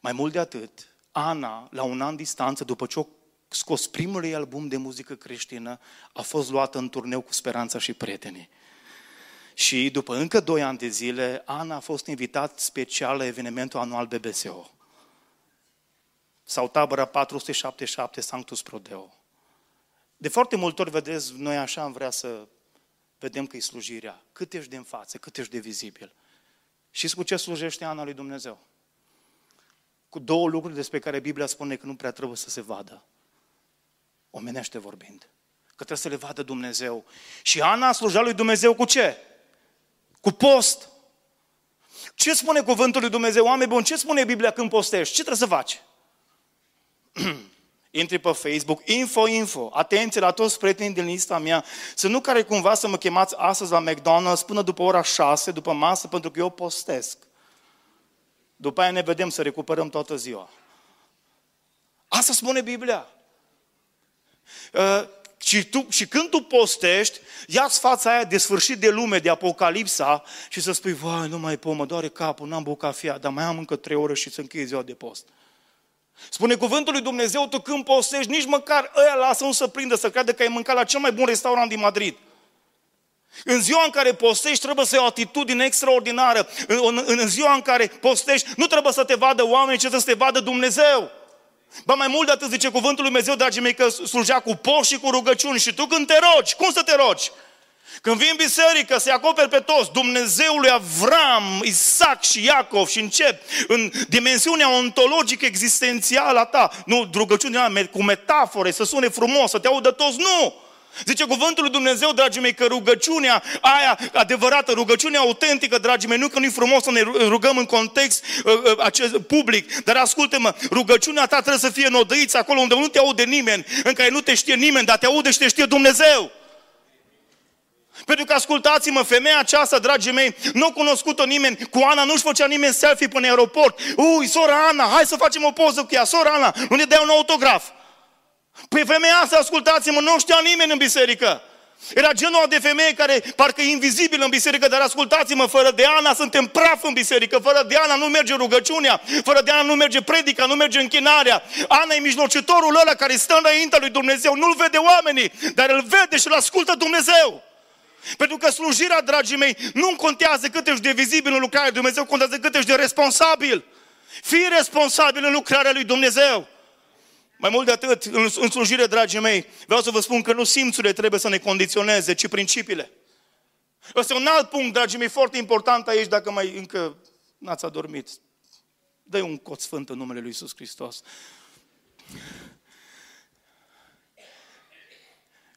Mai mult de atât, Ana, la un an distanță, după ce a scos primul ei album de muzică creștină, a fost luată în turneu cu Speranța și prietenii. Și după încă doi ani de zile, Ana a fost invitat special la evenimentul anual BBSO. Sau tabăra 477 Sanctus Prodeo. De foarte multe ori, vedeți, noi așa am vrea să vedem că e slujirea. Cât ești de în față, cât ești de vizibil. Și cu ce slujește Ana lui Dumnezeu? Cu două lucruri despre care Biblia spune că nu prea trebuie să se vadă. Omenește vorbind. Că trebuie să le vadă Dumnezeu. Și Ana slujea lui Dumnezeu cu ce? Cu post. Ce spune cuvântul lui Dumnezeu? Oameni buni, ce spune Biblia când postești? Ce trebuie să faci? intri pe Facebook, info, info, atenție la toți prietenii din lista mea, să nu care cumva să mă chemați astăzi la McDonald's până după ora 6, după masă, pentru că eu postesc. După aia ne vedem să recuperăm toată ziua. Asta spune Biblia. Uh, și, tu, și când tu postești, ia-ți fața aia de sfârșit de lume, de apocalipsa și să spui, vai, nu mai pot, mă doare capul, n-am băut cafea, dar mai am încă trei ore și să închei ziua de post. Spune cuvântul lui Dumnezeu, tu când postești, nici măcar ăia lasă nu să prindă, să creadă că ai mâncat la cel mai bun restaurant din Madrid. În ziua în care postești trebuie să ai o atitudine extraordinară. În, în, în ziua în care postești nu trebuie să te vadă oameni, ci să te vadă Dumnezeu. Ba mai mult de atât zice cuvântul lui Dumnezeu, dragii mei, că slujea cu post și cu rugăciuni. Și tu când te rogi, cum să te rogi? Când vii în biserică, să-i acoperi pe toți, Dumnezeul lui Avram, Isaac și Iacov și încep în dimensiunea ontologică existențială a ta. Nu, rugăciunea cu metafore, să sune frumos, să te audă toți, nu! Zice cuvântul lui Dumnezeu, dragii mei, că rugăciunea aia adevărată, rugăciunea autentică, dragii mei, nu că nu-i frumos să ne rugăm în context uh, uh, acest public, dar ascultă-mă, rugăciunea ta trebuie să fie în odăiță, acolo unde nu te aude nimeni, în care nu te știe nimeni, dar te aude și te știe Dumnezeu. Pentru că ascultați-mă, femeia aceasta, dragii mei, nu a cunoscut-o nimeni, cu Ana nu-și făcea nimeni selfie până în aeroport. Ui, sora Ana, hai să facem o poză cu ea, sora Ana, nu ne dea un autograf. Păi femeia asta, ascultați-mă, nu știa nimeni în biserică. Era genul de femeie care parcă e invizibil în biserică, dar ascultați-mă, fără de Ana suntem praf în biserică, fără de Ana nu merge rugăciunea, fără de Ana nu merge predica, nu merge închinarea. Ana e mijlocitorul ăla care stă înaintea lui Dumnezeu, nu-l vede oamenii, dar îl vede și îl ascultă Dumnezeu. Pentru că slujirea, dragii mei, nu contează cât ești de vizibil în lucrarea lui Dumnezeu, contează cât ești de responsabil. Fii responsabil în lucrarea lui Dumnezeu. Mai mult de atât, în slujire, dragii mei, vreau să vă spun că nu simțurile trebuie să ne condiționeze, ci principiile. Ăsta e un alt punct, dragii mei, foarte important aici, dacă mai încă n-ați adormit. dă un cot sfânt în numele Lui Iisus Hristos.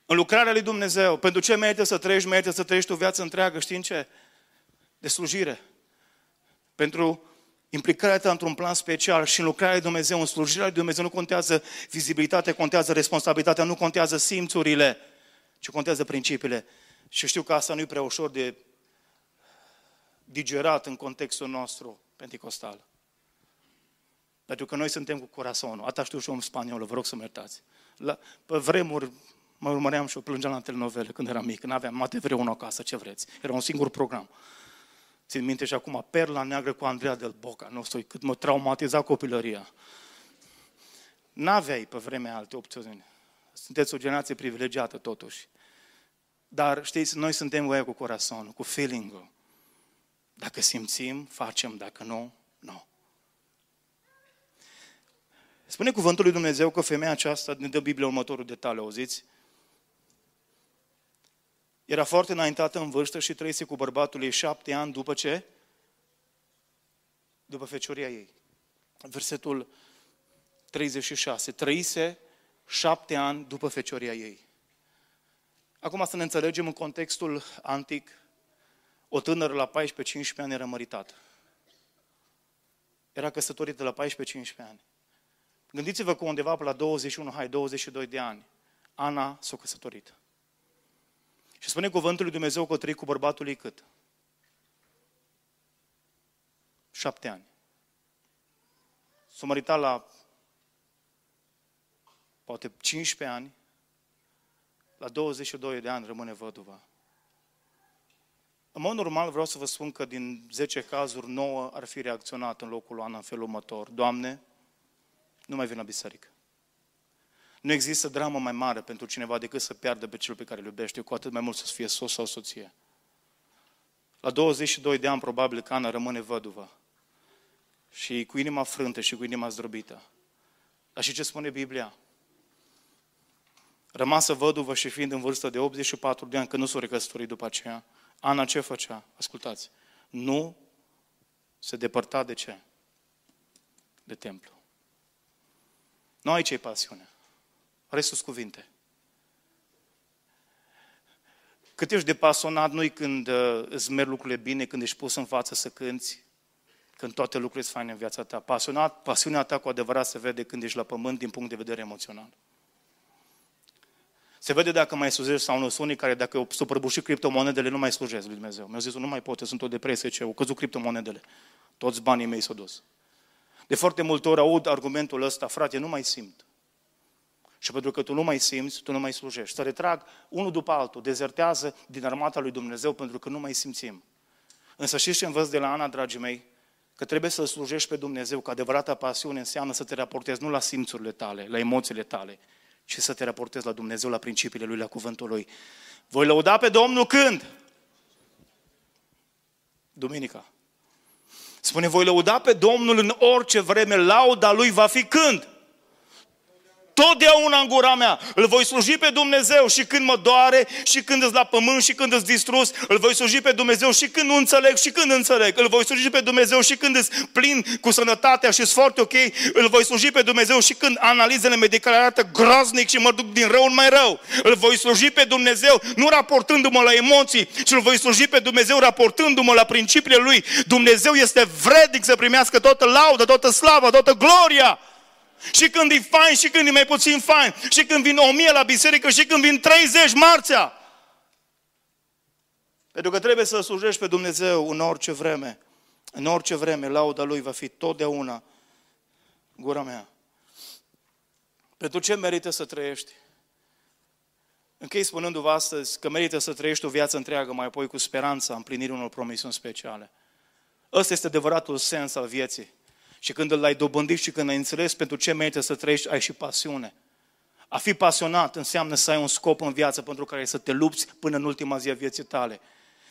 În lucrarea lui Dumnezeu. Pentru ce merită să trăiești? Merită să trăiești o viață întreagă. Știți în ce? De slujire. Pentru implicarea ta într-un plan special și în lucrarea lui Dumnezeu, în slujirea lui Dumnezeu, nu contează vizibilitatea, contează responsabilitatea, nu contează simțurile, ci contează principiile. Și știu că asta nu e prea ușor de digerat în contextul nostru pentecostal. Pentru că noi suntem cu corazonul. Asta știu și eu în spaniolă, vă rog să mă iertați. La, pe vremuri mă urmăream și o plângeam la telenovele când eram mic. N-aveam mate vreo unul acasă, ce vreți. Era un singur program. Țin minte și acum, Perla Neagră cu Andreea Del Boca. Nu știu cât mă traumatiza copilăria. N-aveai pe vremea alte opțiuni. Sunteți o generație privilegiată totuși. Dar știți, noi suntem oia cu corazonul, cu feeling-ul. Dacă simțim, facem, dacă nu, nu. Spune cuvântul lui Dumnezeu că femeia aceasta, ne dă Biblia următorul detaliu, auziți? Era foarte înaintată în vârstă și trăise cu bărbatul ei șapte ani după ce? După fecioria ei. Versetul 36. Trăise șapte ani după fecioria ei. Acum să ne înțelegem în contextul antic, o tânără la 14-15 ani era măritată. Era căsătorită la 14-15 ani. Gândiți-vă că undeva pe la 21, hai, 22 de ani, Ana s-a căsătorit. Și spune cuvântul lui Dumnezeu că o trăi cu bărbatul ei cât? Șapte ani. S-a măritat la poate 15 ani, la 22 de ani rămâne văduva. În mod normal vreau să vă spun că din 10 cazuri, 9 ar fi reacționat în locul lui Ana în felul următor. Doamne, nu mai vin la biserică. Nu există dramă mai mare pentru cineva decât să piardă pe cel pe care îl iubește, cu atât mai mult să fie sos sau soție. La 22 de ani, probabil, Cana rămâne văduvă. Și cu inima frântă și cu inima zdrobită. Dar și ce spune Biblia? Rămasă văduvă și fiind în vârstă de 84 de ani, că nu s-o recăsătorit după aceea, Ana ce făcea? Ascultați. Nu se depărta de ce? De templu. Nu aici e pasiunea. Restul cuvinte. Cât ești de pasionat nu când uh, îți merg lucrurile bine, când ești pus în față să cânți, când toate lucrurile sunt faine în viața ta. Pasionat, pasiunea ta cu adevărat se vede când ești la pământ din punct de vedere emoțional. Se vede dacă mai slujești sau nu. Sunt unii care dacă s-au prăbușit criptomonedele nu mai slujesc lui Dumnezeu. Mi-au zis, nu mai pot, sunt o depresie, ce au căzut criptomonedele. Toți banii mei s-au dus. De foarte multe ori aud argumentul ăsta, frate, nu mai simt. Și pentru că tu nu mai simți, tu nu mai slujești. Să retrag unul după altul, dezertează din armata lui Dumnezeu pentru că nu mai simțim. Însă știți ce învăț de la Ana, dragii mei? Că trebuie să slujești pe Dumnezeu, că adevărata pasiune înseamnă să te raportezi nu la simțurile tale, la emoțiile tale, ci să te raportezi la Dumnezeu, la principiile Lui, la cuvântul Lui. Voi lăuda pe Domnul când? Duminica. Spune, voi lăuda pe Domnul în orice vreme, lauda Lui va fi când? Totdeauna în gura mea. Îl voi sluji pe Dumnezeu și când mă doare, și când îți la pământ, și când îți distrus. Îl voi sluji pe Dumnezeu și când nu înțeleg, și când înțeleg. Îl voi sluji pe Dumnezeu și când îți plin cu sănătatea și sunt foarte ok. Îl voi sluji pe Dumnezeu și când analizele medicale arată groaznic și mă duc din rău în mai rău. Îl voi sluji pe Dumnezeu nu raportându-mă la emoții, ci îl voi sluji pe Dumnezeu raportându-mă la principiile Lui. Dumnezeu este vrednic să primească toată laudă, toată slavă, toată gloria. Și când e fain și când e mai puțin fain. Și când vin o mie la biserică și când vin 30 marțea. Pentru că trebuie să slujești pe Dumnezeu în orice vreme. În orice vreme, lauda Lui va fi totdeauna gura mea. Pentru ce merită să trăiești? Închei spunându-vă astăzi că merită să trăiești o viață întreagă mai apoi cu speranța împlinirii unor promisiuni speciale. Ăsta este adevăratul sens al vieții. Și când îl ai dobândit și când ai înțeles pentru ce merită să trăiești, ai și pasiune. A fi pasionat înseamnă să ai un scop în viață pentru care să te lupți până în ultima zi a vieții tale.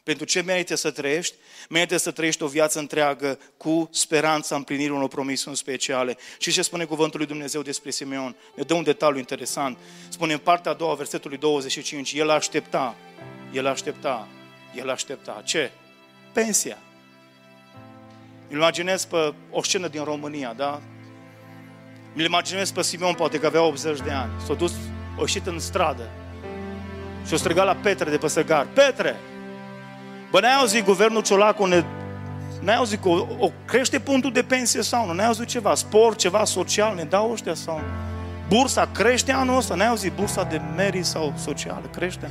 Pentru ce merită să trăiești? Merită să trăiești o viață întreagă cu speranța împlinirii unor promisiuni speciale. Și ce spune cuvântul lui Dumnezeu despre Simeon? Ne dă un detaliu interesant. Spune în partea a doua, versetului 25, el aștepta, el aștepta, el aștepta. Ce? Pensia. Îl imaginez pe o scenă din România, da? Mi-l imaginez pe Simeon, poate că avea 80 de ani. S-a dus, a ieșit în stradă. Și o striga la Petre de pe săgar. Petre! Bă, n-ai auzit guvernul Ciolacu ne... N-ai auzit că o, o crește punctul de pensie sau nu? N-ai auzit ceva? Sport, ceva social, ne dau ăștia sau... Bursa crește anul ăsta? N-ai auzit bursa de merit sau socială? Crește?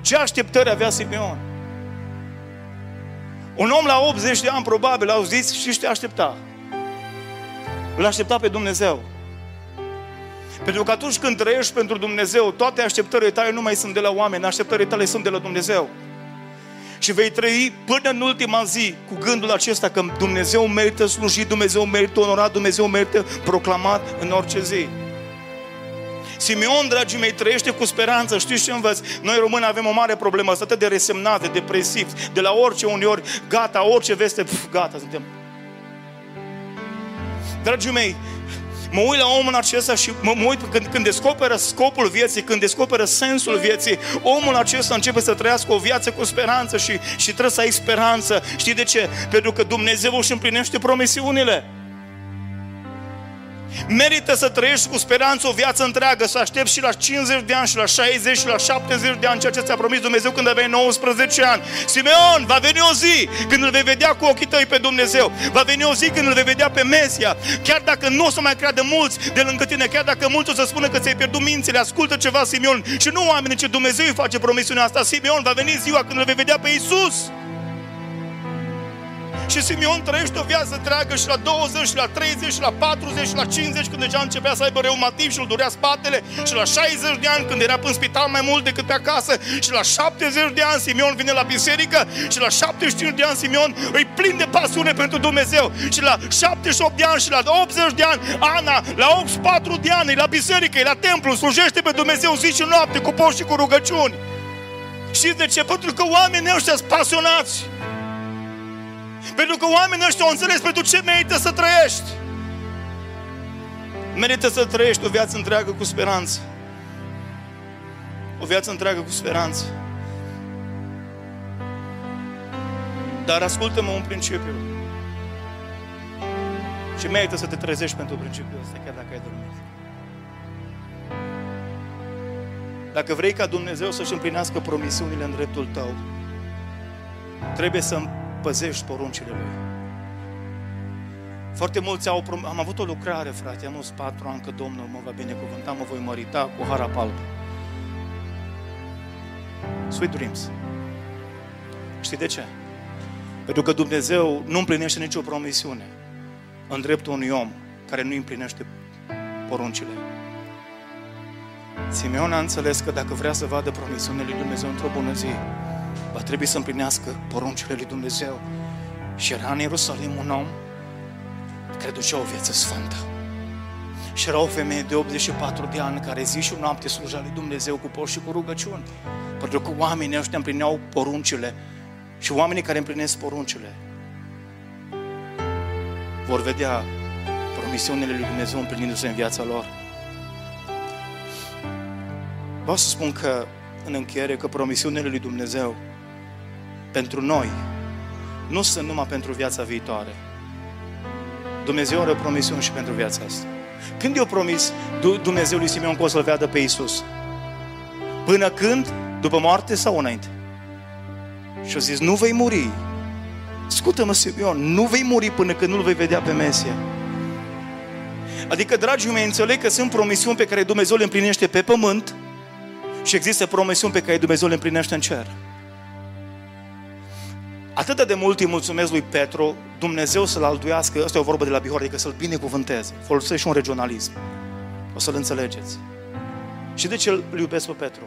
Ce așteptări avea Simeon? Un om la 80 de ani probabil, auziți, și ce aștepta? Îl aștepta pe Dumnezeu. Pentru că atunci când trăiești pentru Dumnezeu, toate așteptările tale nu mai sunt de la oameni, așteptările tale sunt de la Dumnezeu. Și vei trăi până în ultima zi cu gândul acesta că Dumnezeu merită slujit, Dumnezeu merită onorat, Dumnezeu merită proclamat în orice zi. Simeon, dragii mei, trăiește cu speranță. Știți ce învăț? Noi români avem o mare problemă, atât de resemnat, de depresiv, de la orice uneori, gata, orice veste, pf, gata, suntem. Dragii mei, mă uit la omul acesta și mă, mă uit când, când descoperă scopul vieții, când descoperă sensul vieții, omul acesta începe să trăiască o viață cu speranță și, și trebuie să ai speranță. Știi de ce? Pentru că Dumnezeu își împlinește promisiunile. Merită să trăiești cu speranță o viață întreagă, să aștepți și la 50 de ani, și la 60, și la 70 de ani, ceea ce ți-a promis Dumnezeu când aveai 19 ani. Simeon, va veni o zi când îl vei vedea cu ochii tăi pe Dumnezeu. Va veni o zi când îl vei vedea pe Mesia. Chiar dacă nu o să mai creadă mulți de lângă tine, chiar dacă mulți o să spună că ți-ai pierdut mințile, ascultă ceva, Simeon. Și nu oamenii, ce Dumnezeu îi face promisiunea asta. Simeon, va veni ziua când îl vei vedea pe Isus. Și Simeon trăiește o viață întreagă și la 20, și la 30, și la 40, și la 50, când deja începea să aibă reumatism și îl durea spatele, și la 60 de ani, când era în spital mai mult decât pe acasă, și la 70 de ani Simeon vine la biserică, și la 75 de ani Simeon îi plin de pasiune pentru Dumnezeu, și la 78 de ani, și la 80 de ani, Ana, la 84 de ani, e la biserică, e la templu, slujește pe Dumnezeu zi și noapte, cu post și cu rugăciuni. Știți de ce? Pentru că oamenii ăștia sunt pasionați. Pentru că oamenii ăștia au înțeles pentru ce merită să trăiești. Merită să trăiești o viață întreagă cu speranță. O viață întreagă cu speranță. Dar ascultă-mă un principiu. Și merită să te trezești pentru principiul ăsta, chiar dacă ai dormit. Dacă vrei ca Dumnezeu să-și împlinească promisiunile în dreptul tău, trebuie să păzești poruncile Lui. Foarte mulți au prom- Am avut o lucrare, frate, am dus patru ani că Domnul mă va binecuvânta, mă voi mărita cu harap alb. Sweet dreams. Știi de ce? Pentru că Dumnezeu nu împlinește nicio promisiune în dreptul unui om care nu împlinește poruncile. Simeon a înțeles că dacă vrea să vadă promisiunile lui Dumnezeu într-o bună zi, va trebui să împlinească poruncile lui Dumnezeu. Și era în Ierusalim un om care ducea o viață sfântă. Și era o femeie de 84 de ani care zi și noapte slujea lui Dumnezeu cu post și cu rugăciuni. Pentru că oamenii ăștia împlineau poruncile și oamenii care împlinesc poruncile vor vedea promisiunile lui Dumnezeu împlinindu-se în viața lor. Vreau să spun că, în încheiere, că promisiunile lui Dumnezeu pentru noi nu sunt numai pentru viața viitoare. Dumnezeu are o promisiune și pentru viața asta. Când i-a promis Dumnezeu lui Simeon că o să-L vadă pe Iisus? Până când? După moarte sau înainte? Și a zis, nu vei muri. Scută-mă, Simeon, nu vei muri până când nu-L vei vedea pe Mesia. Adică, dragii mei, înțeleg că sunt promisiuni pe care Dumnezeu le împlinește pe pământ și există promisiuni pe care Dumnezeu le împlinește în cer. Atât de mult îi mulțumesc lui Petru, Dumnezeu să-l alduiască, asta e o vorbă de la Bihor, adică să-l binecuvânteze. Folosește și un regionalism. O să-l înțelegeți. Și de ce îl iubesc pe Petru?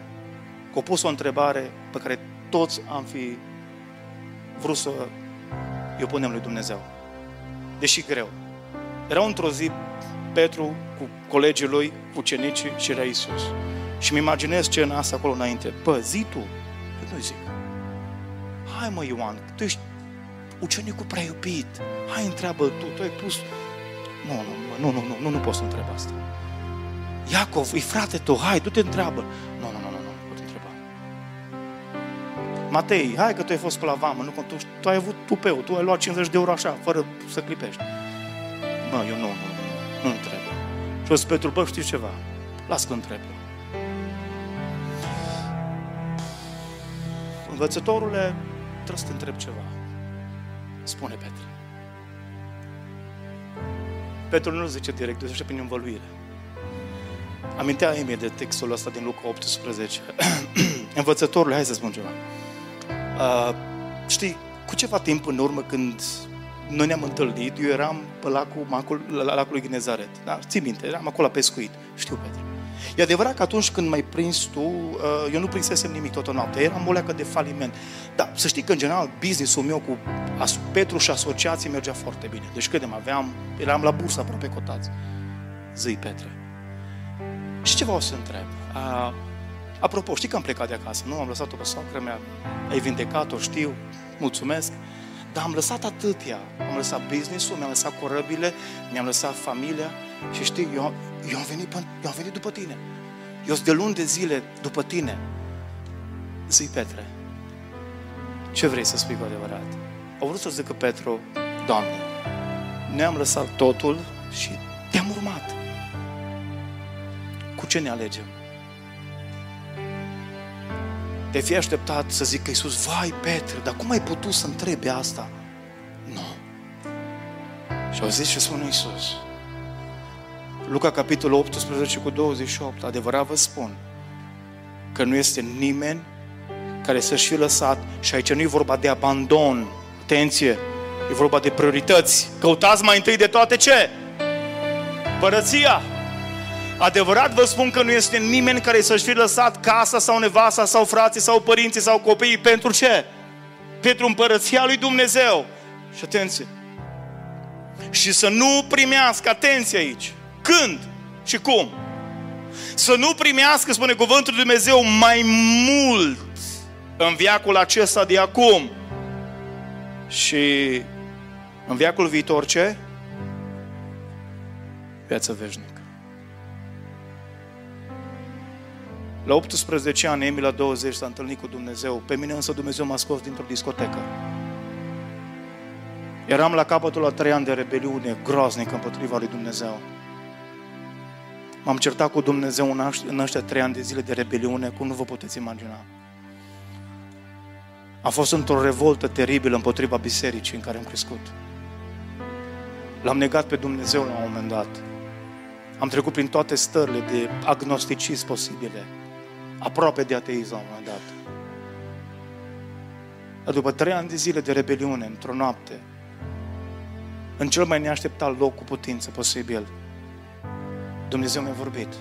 Că a pus o întrebare pe care toți am fi vrut să i-o punem lui Dumnezeu. Deși greu. Era într-o zi Petru cu colegii lui, cu cenicii și era Iisus. Și mi imaginez scena asta acolo înainte. Bă, zi tu. Nu zic hai mă Ioan, tu ești ucenicul prea iubit, hai întreabă tu, tu ai pus... Nu, nu, nu, nu, nu, nu, nu poți să întreb asta. Iacov, e frate tău, hai, du-te întreabă. Nu, nu, nu, nu, nu, nu pot întreba. Matei, hai că tu ai fost pe la vamă, nu, tu, tu ai avut tupeu, tu ai luat 50 de euro așa, fără să clipești. Bă, eu nu, nu, nu, nu întreb. Și o să Petru, bă, știți ceva? Las că întreb. Învățătorule, trebuie să te întreb ceva. Spune Petre. Petru nu zice direct, duce prin învăluire. Amintea Emie de textul ăsta din Luca 18. Învățătorule, hai să spun ceva. Uh, știi, cu ceva timp în urmă când noi ne-am întâlnit, eu eram pe lacul, macul, la lacul lui Ghinezaret. Da? Ții minte, eram acolo la pescuit. Știu, Petru. E adevărat că atunci când m-ai prins tu, uh, eu nu prinsesem nimic toată noaptea. Eram o leacă de faliment. Dar să știi că, în general, business-ul meu cu Petru și asociații mergea foarte bine. Deci, credem, aveam, eram la bursă aproape cotați. Zăi, Petre. Și ceva o să întreb. Uh, apropo, știi că am plecat de acasă, nu? Am lăsat-o pe soacră mea, ai vindecat-o, știu, mulțumesc. Dar am lăsat atâtea. Am lăsat business-ul, mi-am lăsat corăbile, mi-am lăsat familia și știi, eu, eu, am venit, eu am venit după tine. Eu sunt de luni de zile după tine. Zi, Petre, ce vrei să spui cu adevărat? Au vrut să zică Petru, Doamne, ne-am lăsat totul și te-am urmat. Cu ce ne alegem? Te fi așteptat să zică Iisus, vai Petre, dar cum ai putut să întrebi asta? Nu. Și au zis și spune Iisus. Luca capitolul 18 cu 28, adevărat vă spun că nu este nimeni care să-și fi lăsat și aici nu e vorba de abandon, atenție, e vorba de priorități. Căutați mai întâi de toate ce? Părăția. Adevărat vă spun că nu este nimeni care să-și fi lăsat casa sau nevasta sau frații sau părinții sau copiii pentru ce? Pentru împărăția lui Dumnezeu. Și atenție. Și să nu primească, atenție aici, când și cum. Să nu primească, spune cuvântul lui Dumnezeu, mai mult în viacul acesta de acum. Și în viacul viitor ce? Viața veșnică. La 18 ani, Emil la 20 s-a întâlnit cu Dumnezeu. Pe mine însă Dumnezeu m-a scos dintr-o discotecă. Eram la capătul la trei ani de rebeliune groaznică împotriva lui Dumnezeu. M-am certat cu Dumnezeu în ăștia trei ani de zile de rebeliune, cum nu vă puteți imagina. A fost într-o revoltă teribilă împotriva bisericii în care am crescut. L-am negat pe Dumnezeu la un moment dat. Am trecut prin toate stările de agnosticism posibile aproape de ateism la un moment dat. Dar după trei ani de zile de rebeliune, într-o noapte, în cel mai neașteptat loc cu putință posibil, Dumnezeu mi-a vorbit.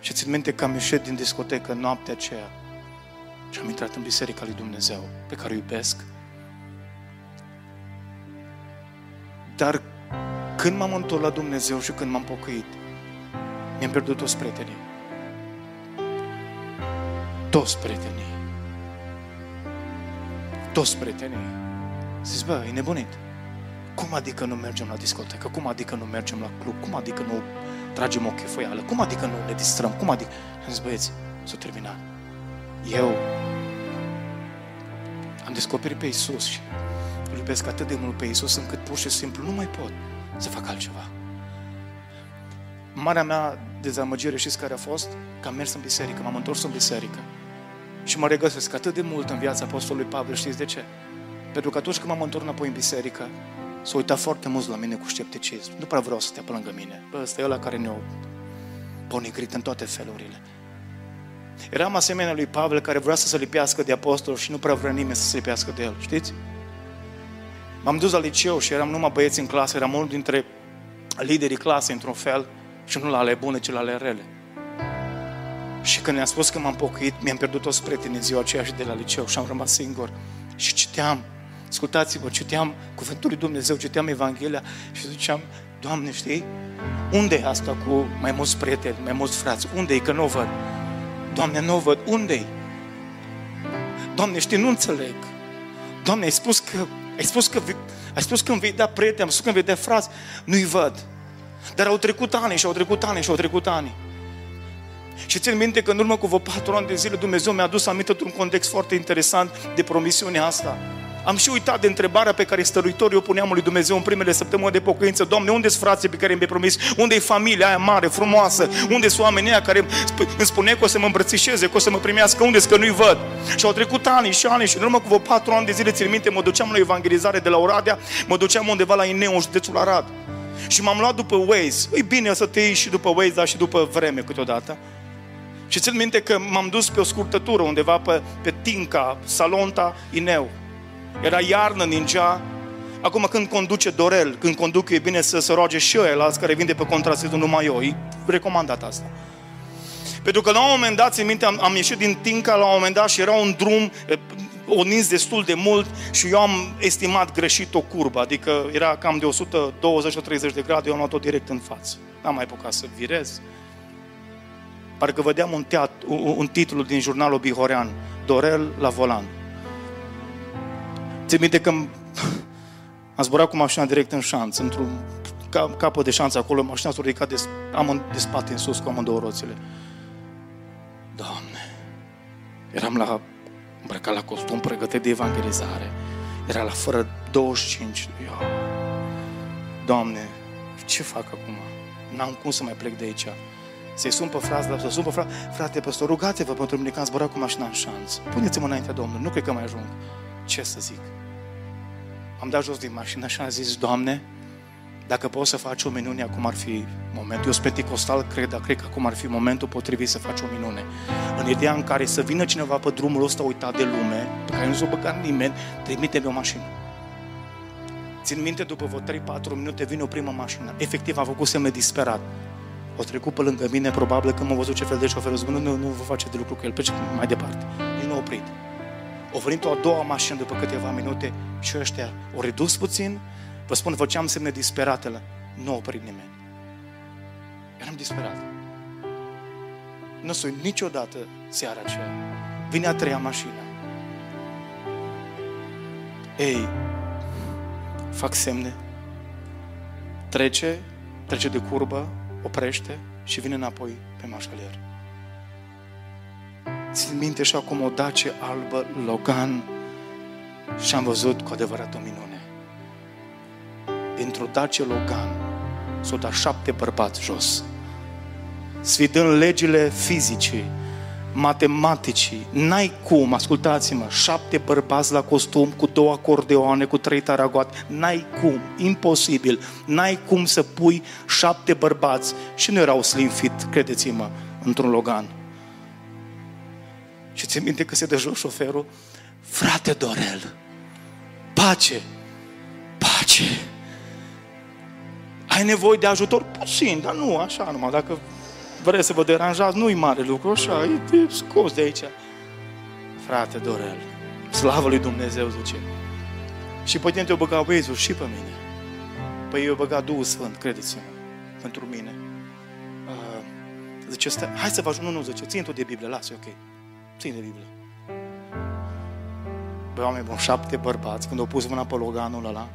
Și țin minte că am ieșit din discotecă noaptea aceea și am intrat în biserica lui Dumnezeu, pe care o iubesc. Dar când m-am întors la Dumnezeu și când m-am pocăit, mi-am pierdut toți prietenii. Toți prietenii. Toți prietenii. Zici, bă, e nebunit. Cum adică nu mergem la discotecă? Cum adică nu mergem la club? Cum adică nu tragem o chefoială? Cum adică nu ne distrăm? Cum adică... Am zis, băieți, s-a terminat. Eu am descoperit pe Isus și îl iubesc atât de mult pe Isus încât pur și simplu nu mai pot să fac altceva. Marea mea dezamăgire, știți care a fost? Că am mers în biserică, m-am întors în biserică. Și mă regăsesc atât de mult în viața Apostolului Pavel, știți de ce? Pentru că atunci când m-am întors înapoi în biserică, s-a uitat foarte mult la mine cu scepticism. Nu prea vreau să stea pe lângă mine. Bă, ăsta e ăla care ne-a ponigrit în toate felurile. Eram asemenea lui Pavel care vrea să se lipească de apostol și nu prea vrea nimeni să se lipească de el, știți? M-am dus la liceu și eram numai băieți în clasă, eram unul dintre liderii clasei într-un fel și nu la ale bune, ci la ale rele. Și când mi-a spus că m-am pocăit, mi-am pierdut toți prietenii în ziua aceea și de la liceu și am rămas singur. Și citeam, ascultați-vă, citeam Cuvântul lui Dumnezeu, citeam Evanghelia și ziceam, Doamne, știi, unde e asta cu mai mulți prieteni, mai mulți frați? Unde e că nu o văd? Doamne, nu o văd. unde e? Doamne, știi, nu înțeleg. Doamne, ai spus că, ai spus că, ai spus că îmi vei da prieteni, ai spus că îmi vei da frați. Nu-i văd. Dar au trecut ani și au trecut ani și au trecut ani. Și țin minte că în urmă cu vă patru ani de zile Dumnezeu mi-a adus aminte într-un context foarte interesant de promisiunea asta. Am și uitat de întrebarea pe care stăruitorii o puneam lui Dumnezeu în primele săptămâni de pocăință. Doamne, unde sunt frații pe care mi-ai promis? Unde e familia aia mare, frumoasă? Unde sunt oamenii aia care îmi spune că o să mă îmbrățișeze, că o să mă primească? Unde că nu-i văd? Și au trecut ani și ani și în urmă cu vreo patru ani de zile, țin minte, mă duceam la evangelizare de la Oradea, mă duceam undeva la Ineu, în județul Arad. Și m-am luat după Waze. E bine să te iei și după Waze, dar și după vreme câteodată. Și țin minte că m-am dus pe o scurtătură undeva pe, pe Tinca, Salonta, Ineu. Era iarnă, ningea. Acum când conduce Dorel, când conduc eu, e bine să se roage și ăia, alți care vin de pe contrasezul numai eu. E recomandat asta. Pentru că la un moment dat, țin minte, am, am ieșit din Tinca la un moment dat și era un drum o nins destul de mult și eu am estimat greșit o curbă, adică era cam de 120-130 de grade, eu am luat-o direct în față. N-am mai apucat să virez. Parcă vedeam un, teat, un, un titlu din jurnalul Bihorean, Dorel la volan. Ți minte că am zburat cu mașina direct în șanț, într-un capăt de șanț acolo, mașina s-a ridicat de, am de spate în sus cu amândouă roțile. Doamne, eram la îmbrăcat la costum pregătit de evangelizare. Era la fără 25. Eu, Doamne, ce fac acum? N-am cum să mai plec de aici. Să-i sun pe frate, să sun pe frate, frate păstor, rugați-vă pentru mine că am zburat cu mașina în șanț. Puneți-mă înaintea Domnului, nu cred că mai ajung. Ce să zic? Am dat jos din mașină și am zis, Doamne, dacă poți să faci o minune, acum ar fi momentul. Eu sunt penticostal, cred, dar cred că acum ar fi momentul potrivit să faci o minune. În ideea în care să vină cineva pe drumul ăsta uitat de lume, pe care nu s-o băgat nimeni, trimite-mi o mașină. Țin minte, după vreo 3-4 minute vine o primă mașină. Efectiv, a făcut semne disperat. O trecut pe lângă mine, probabil că m-a văzut ce fel de șofer. Zic, nu, nu, nu vă face de lucru cu el, pe ce mai departe. Nici nu a oprit. O venit o a doua mașină după câteva minute și ăștia au redus puțin, Vă spun, făceam semne disperatele. Nu a oprit nimeni. Eram disperat. Nu sunt niciodată seara aceea. Vine a treia mașină. Ei, fac semne. Trece, trece de curbă, oprește și vine înapoi pe mașalier. Țin minte și acum o dace albă, Logan, și am văzut cu adevărat o minune dintr-o Dacia Logan s-au dat șapte bărbați jos. Sfidând legile fizice, matematicii, n-ai cum, ascultați-mă, șapte bărbați la costum cu două acordeoane, cu trei taragoate, n-ai cum, imposibil, n-ai cum să pui șapte bărbați și nu erau slim fit, credeți-mă, într-un Logan. Și ți minte că se dă jos șoferul? Frate Dorel, pace, pace ai nevoie de ajutor? Puțin, dar nu așa numai. Dacă vreți să vă deranjați, nu-i mare lucru, așa, e, e scos de aici. Frate Dorel, slavă lui Dumnezeu, zice. Și poate te-o băga Băiețul și pe mine. Păi eu băga Duhul Sfânt, credeți-mă, pentru mine. Uh, zice, stai, hai să vă ajung, nu, nu, zice, țin tu de Biblie, lasă, ok. Țin de Biblie. Băi, oameni buni, șapte bărbați, când au pus mâna pe Loganul ăla,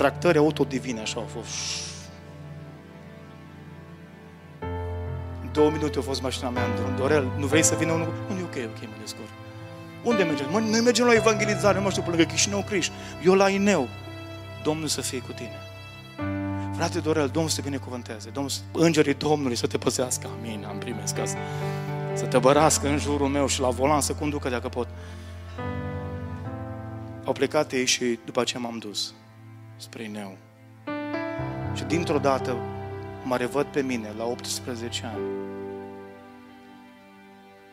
tractări autodivine, așa au fost. În două minute a fost mașina mea în drum. Dorel, nu vrei să vină unul? Nu, e ok, ok, mă descurc. Unde mergem? Mă, noi mergem la evangelizare, nu mă știu, pe lângă Chișinău Criș. Eu la Ineu. Domnul să fie cu tine. Frate Dorel, Domnul să te binecuvânteze. Domnul, îngerii Domnului să te păzească. Amin, am primesc asta. Să te bărască în jurul meu și la volan să conducă dacă pot. Au plecat ei și după aceea m-am dus spre Ineu. Și dintr-o dată mă revăd pe mine la 18 ani.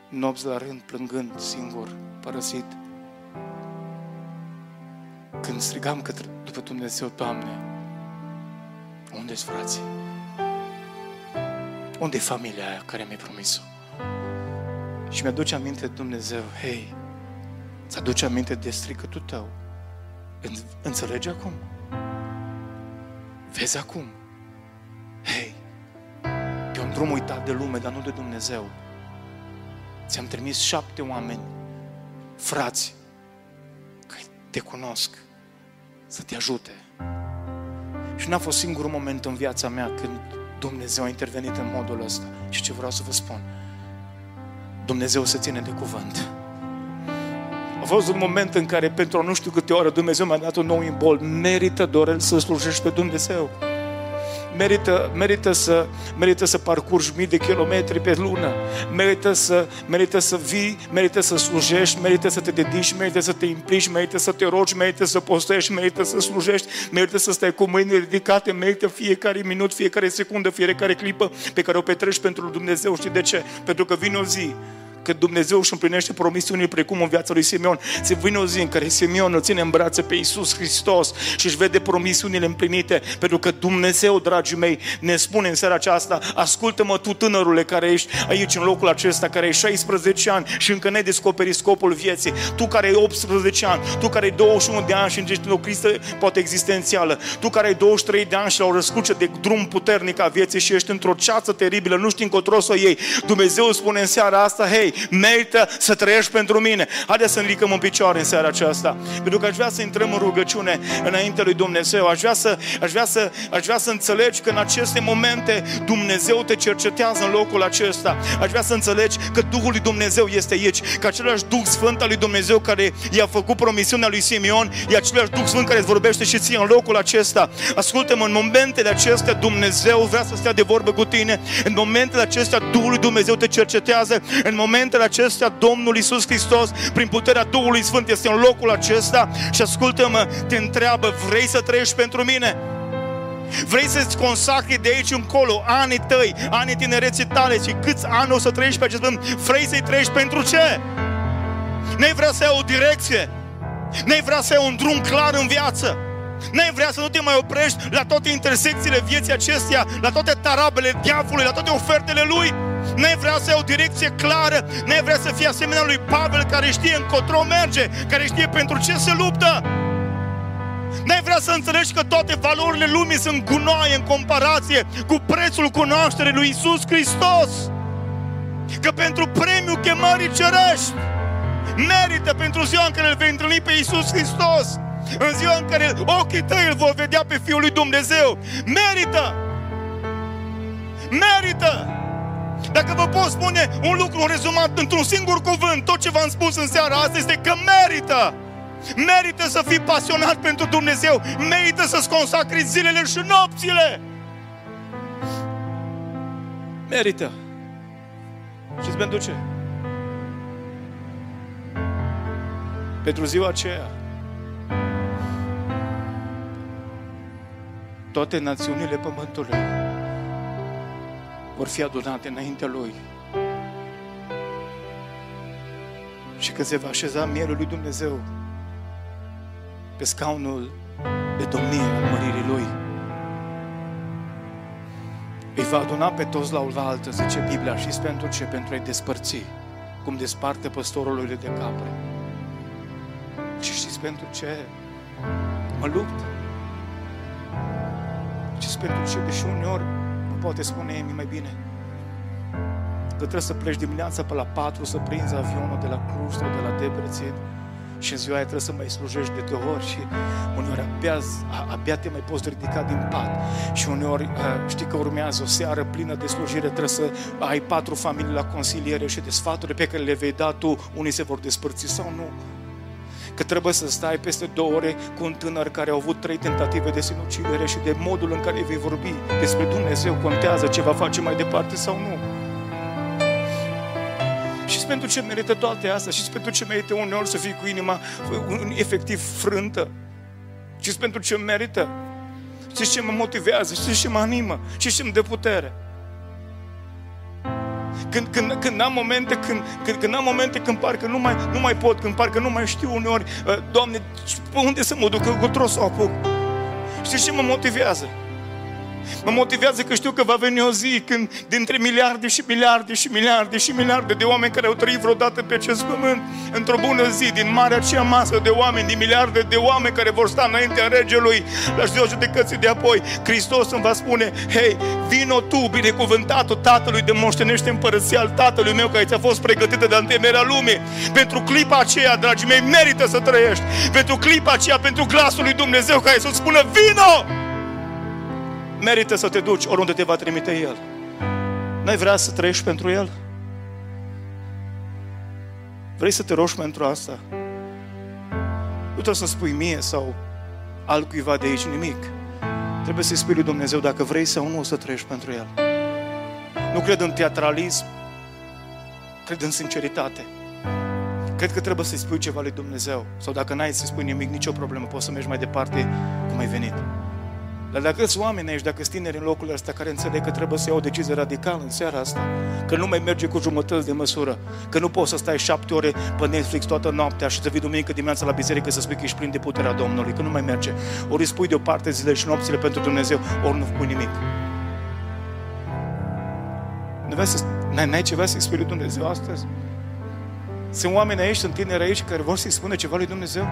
Nopți la rând, plângând, singur, părăsit. Când strigam către, după Dumnezeu, Doamne, unde-s frații? Unde e familia aia care mi-ai promis-o? Și mi-aduce aminte Dumnezeu, hei, ți-aduce aminte de stricătul tău. Înțelegi acum? Vezi acum? Hei, pe un drum uitat de lume, dar nu de Dumnezeu. Ți-am trimis șapte oameni, frați, care te cunosc, să te ajute. Și n-a fost singurul moment în viața mea când Dumnezeu a intervenit în modul ăsta. Și ce vreau să vă spun? Dumnezeu se ține de cuvânt. Au fost un moment în care pentru nu știu câte ore Dumnezeu mi-a dat un nou imbol. Merită, Dorel, să slujești pe Dumnezeu merită, merită, să, merită să parcurgi mii de kilometri pe lună, merită să, merită să vii, merită să slujești, merită să te dedici, merită să te implici, merită să te rogi, merită să postești, merită să slujești, merită să stai cu mâinile ridicate, merită fiecare minut, fiecare secundă, fiecare clipă pe care o petrești pentru Dumnezeu. Știi de ce? Pentru că vine o zi că Dumnezeu își împlinește promisiunile precum în viața lui Simeon. Se vine o zi în care Simeon îl ține în brațe pe Iisus Hristos și își vede promisiunile împlinite, pentru că Dumnezeu, dragii mei, ne spune în seara aceasta, ascultă-mă tu tânărule care ești aici în locul acesta, care ai 16 ani și încă ne descoperi scopul vieții, tu care ai 18 ani, tu care ai 21 de ani și îngești o crisă poate existențială, tu care ai 23 de ani și la o răscuce de drum puternic a vieții și ești într-o ceață teribilă, nu știi încotro să o iei. Dumnezeu spune în seara asta, hei, merită să trăiești pentru mine. Haideți să ne ridicăm în picioare în seara aceasta. Pentru că aș vrea să intrăm în rugăciune înainte lui Dumnezeu. Aș vrea să, aș vrea să, aș vrea să înțelegi că în aceste momente Dumnezeu te cercetează în locul acesta. Aș vrea să înțelegi că Duhul lui Dumnezeu este aici. Că același Duh Sfânt al lui Dumnezeu care i-a făcut promisiunea lui Simeon, e același Duh Sfânt care îți vorbește și ție în locul acesta. Ascultă-mă, în momentele acestea Dumnezeu vrea să stea de vorbă cu tine. În momentele acestea Duhul lui Dumnezeu te cercetează. În momentele acestea, Domnul Isus Hristos, prin puterea Duhului Sfânt, este în locul acesta și ascultă-mă, te întreabă, vrei să trăiești pentru mine? Vrei să-ți consacri de aici încolo anii tăi, anii tinereții tale și câți ani o să trăiești pe acest pământ? Vrei să-i trăiești pentru ce? Nu-i vrea să ai o direcție? Nu-i vrea să ai un drum clar în viață? N-ai vrea să nu te mai oprești la toate intersecțiile vieții acesteia, la toate tarabele diavolului, la toate ofertele lui? N-ai vrea să ai o direcție clară, n-ai vrea să fii asemenea lui Pavel care știe încotro merge, care știe pentru ce se luptă. N-ai vrea să înțelegi că toate valorile lumii sunt gunoaie în comparație cu prețul cunoașterii lui Isus Hristos. Că pentru premiul chemării cerești merită pentru ziua în care îl vei întâlni pe Isus Hristos. În ziua în care ochii tăi îl vor vedea pe Fiul lui Dumnezeu. Merită! Merită! Dacă vă pot spune un lucru rezumat într-un singur cuvânt, tot ce v-am spus în seara asta este că merită. Merită să fii pasionat pentru Dumnezeu. Merită să-ți consacri zilele și nopțile. Merită. Și pentru ce? Pentru ziua aceea. Toate națiunile pământului vor fi adunate înaintea Lui. Și că se va așeza mielul lui Dumnezeu pe scaunul de domnie al măririi Lui. Îi va aduna pe toți la altă, zice Biblia, și pentru ce? Pentru a-i despărți, cum desparte păstorului de capre. Și știți pentru ce? Mă lupt. Știți pentru ce? Deși uneori poate spune Emi mai bine. Că trebuie să pleci dimineața pe la 4 să prinzi avionul de la Cluj sau de la Debrecen și în ziua aia trebuie să mai slujești de două ori și uneori abia, abia te mai poți ridica din pat și uneori știi că urmează o seară plină de slujire, trebuie să ai patru familii la consiliere și de sfaturi pe care le vei da tu, unii se vor despărți sau nu că trebuie să stai peste două ore cu un tânăr care a avut trei tentative de sinucidere și de modul în care vei vorbi despre Dumnezeu contează ce va face mai departe sau nu. Și pentru ce merită toate astea și pentru ce merită uneori să fii cu inima efectiv frântă. Și pentru ce merită. Știți ce mă motivează, știți ce mă animă, știți ce îmi dă putere. Când, când, când am momente când, când, când am momente când parcă nu mai, nu mai pot, când parcă nu mai știu uneori, uh, Doamne, unde să mă duc, că să o apuc. Știți ce mă motivează? Mă motivează că știu că va veni o zi când dintre miliarde și miliarde și miliarde și miliarde de oameni care au trăit vreodată pe acest pământ, într-o bună zi, din marea aceea masă de oameni, din miliarde de oameni care vor sta înaintea regelui la ziua judecății de apoi, Hristos îmi va spune, hei, vino tu, binecuvântatul Tatălui de moștenește împărăția al Tatălui meu care ți-a fost pregătită de întemerea lumii. Pentru clipa aceea, dragii mei, merită să trăiești. Pentru clipa aceea, pentru glasul lui Dumnezeu care să-ți spună, vino! Merită să te duci oriunde te va trimite El. N-ai vrea să trăiești pentru El? Vrei să te rogi pentru asta? trebuie să spui mie sau altcuiva de aici nimic. Trebuie să-i spui lui Dumnezeu dacă vrei sau nu o să trăiești pentru El. Nu cred în teatralism, cred în sinceritate. Cred că trebuie să-i spui ceva lui Dumnezeu. Sau dacă n-ai să-i spui nimic, nicio problemă, poți să mergi mai departe cum ai venit. Dar dacă sunt oameni aici, dacă sunt tineri în locul ăsta care înțeleg că trebuie să iau o decizie radicală în seara asta, că nu mai merge cu jumătăți de măsură, că nu poți să stai șapte ore pe Netflix toată noaptea și să vii duminică dimineața la biserică să spui că ești plin de puterea Domnului, că nu mai merge. Ori îi spui deoparte zile și nopțile pentru Dumnezeu, ori nu pui nimic. Nu să, n-ai, n-ai ceva să-i spui lui Dumnezeu astăzi? Sunt oameni aici, sunt tineri aici care vor să-i spună ceva lui Dumnezeu?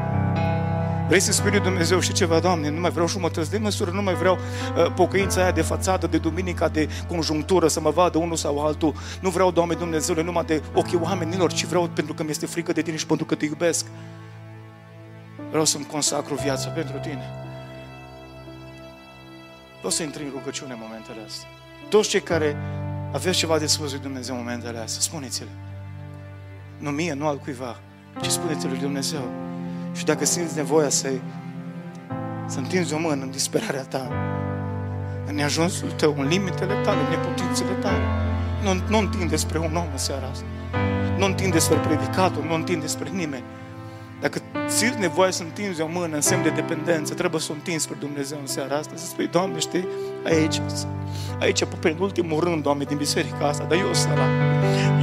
Vrei să spui lui Dumnezeu și ceva, Doamne, nu mai vreau jumătăți de măsură, nu mai vreau uh, pocăința aia de fațadă, de duminica, de conjunctură, să mă vadă unul sau altul. Nu vreau, Doamne Dumnezeu, numai de ochii oamenilor, ci vreau pentru că mi-este frică de Tine și pentru că Te iubesc. Vreau să-mi consacru viața pentru Tine. Vreau să intri în rugăciune în momentele astea. Toți cei care aveți ceva de spus lui Dumnezeu în momentele astea, spuneți-le. Nu mie, nu altcuiva, ci spuneți-le lui Dumnezeu. Și dacă simți nevoia să să întinzi o mână în disperarea ta, în neajunsul tău, în limitele tale, în neputințele tale, nu, nu întinde spre un om în seara asta. Nu întinde spre predicatul, nu întinde spre nimeni. Dacă simți nevoie să întinzi o mână în semn de dependență, trebuie să o întinzi spre Dumnezeu în seara asta, să spui, Doamne, știi, aici, aici, pe ultimul rând, Doamne, din biserica asta, dar eu sunt la.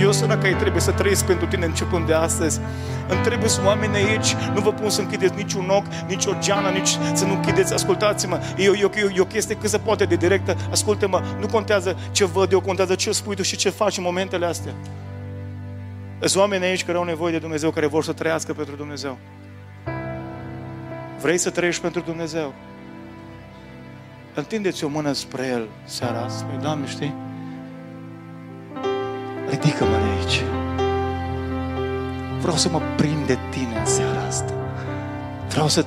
Eu sunt la care trebuie să trăiesc pentru Tine începând de astăzi. Îmi trebuie să oameni aici, nu vă pun să închideți niciun ochi, nici o geană, nici să nu închideți, ascultați-mă, e o, e, o, e o chestie cât se poate de directă, ascultă-mă, nu contează ce văd eu, contează ce spui tu și ce faci în momentele astea. Sunt oameni aici care au nevoie de Dumnezeu, care vor să trăiască pentru Dumnezeu. Vrei să trăiești pentru Dumnezeu? Întindeți o mână spre El seara asta. Spune, Doamne, știi? Ridică-mă de aici. Vreau să mă prind de Tine în seara asta. Vreau să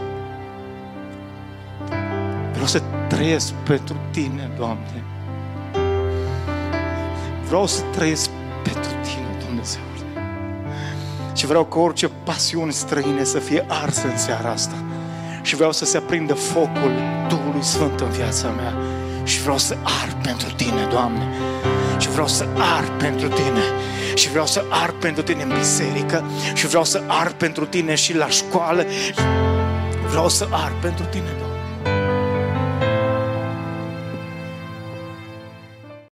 Vreau să trăiesc pentru Tine, Doamne. Vreau să trăiesc pentru Tine, Dumnezeu. Și vreau ca orice pasiuni străine să fie arsă în seara asta și vreau să se aprindă focul Duhului Sfânt în viața mea și vreau să ar pentru Tine, Doamne. Și vreau să ar pentru Tine. Și vreau să ar pentru Tine în biserică. Și vreau să ar pentru Tine și la școală. Vreau să ar pentru Tine, Doamne.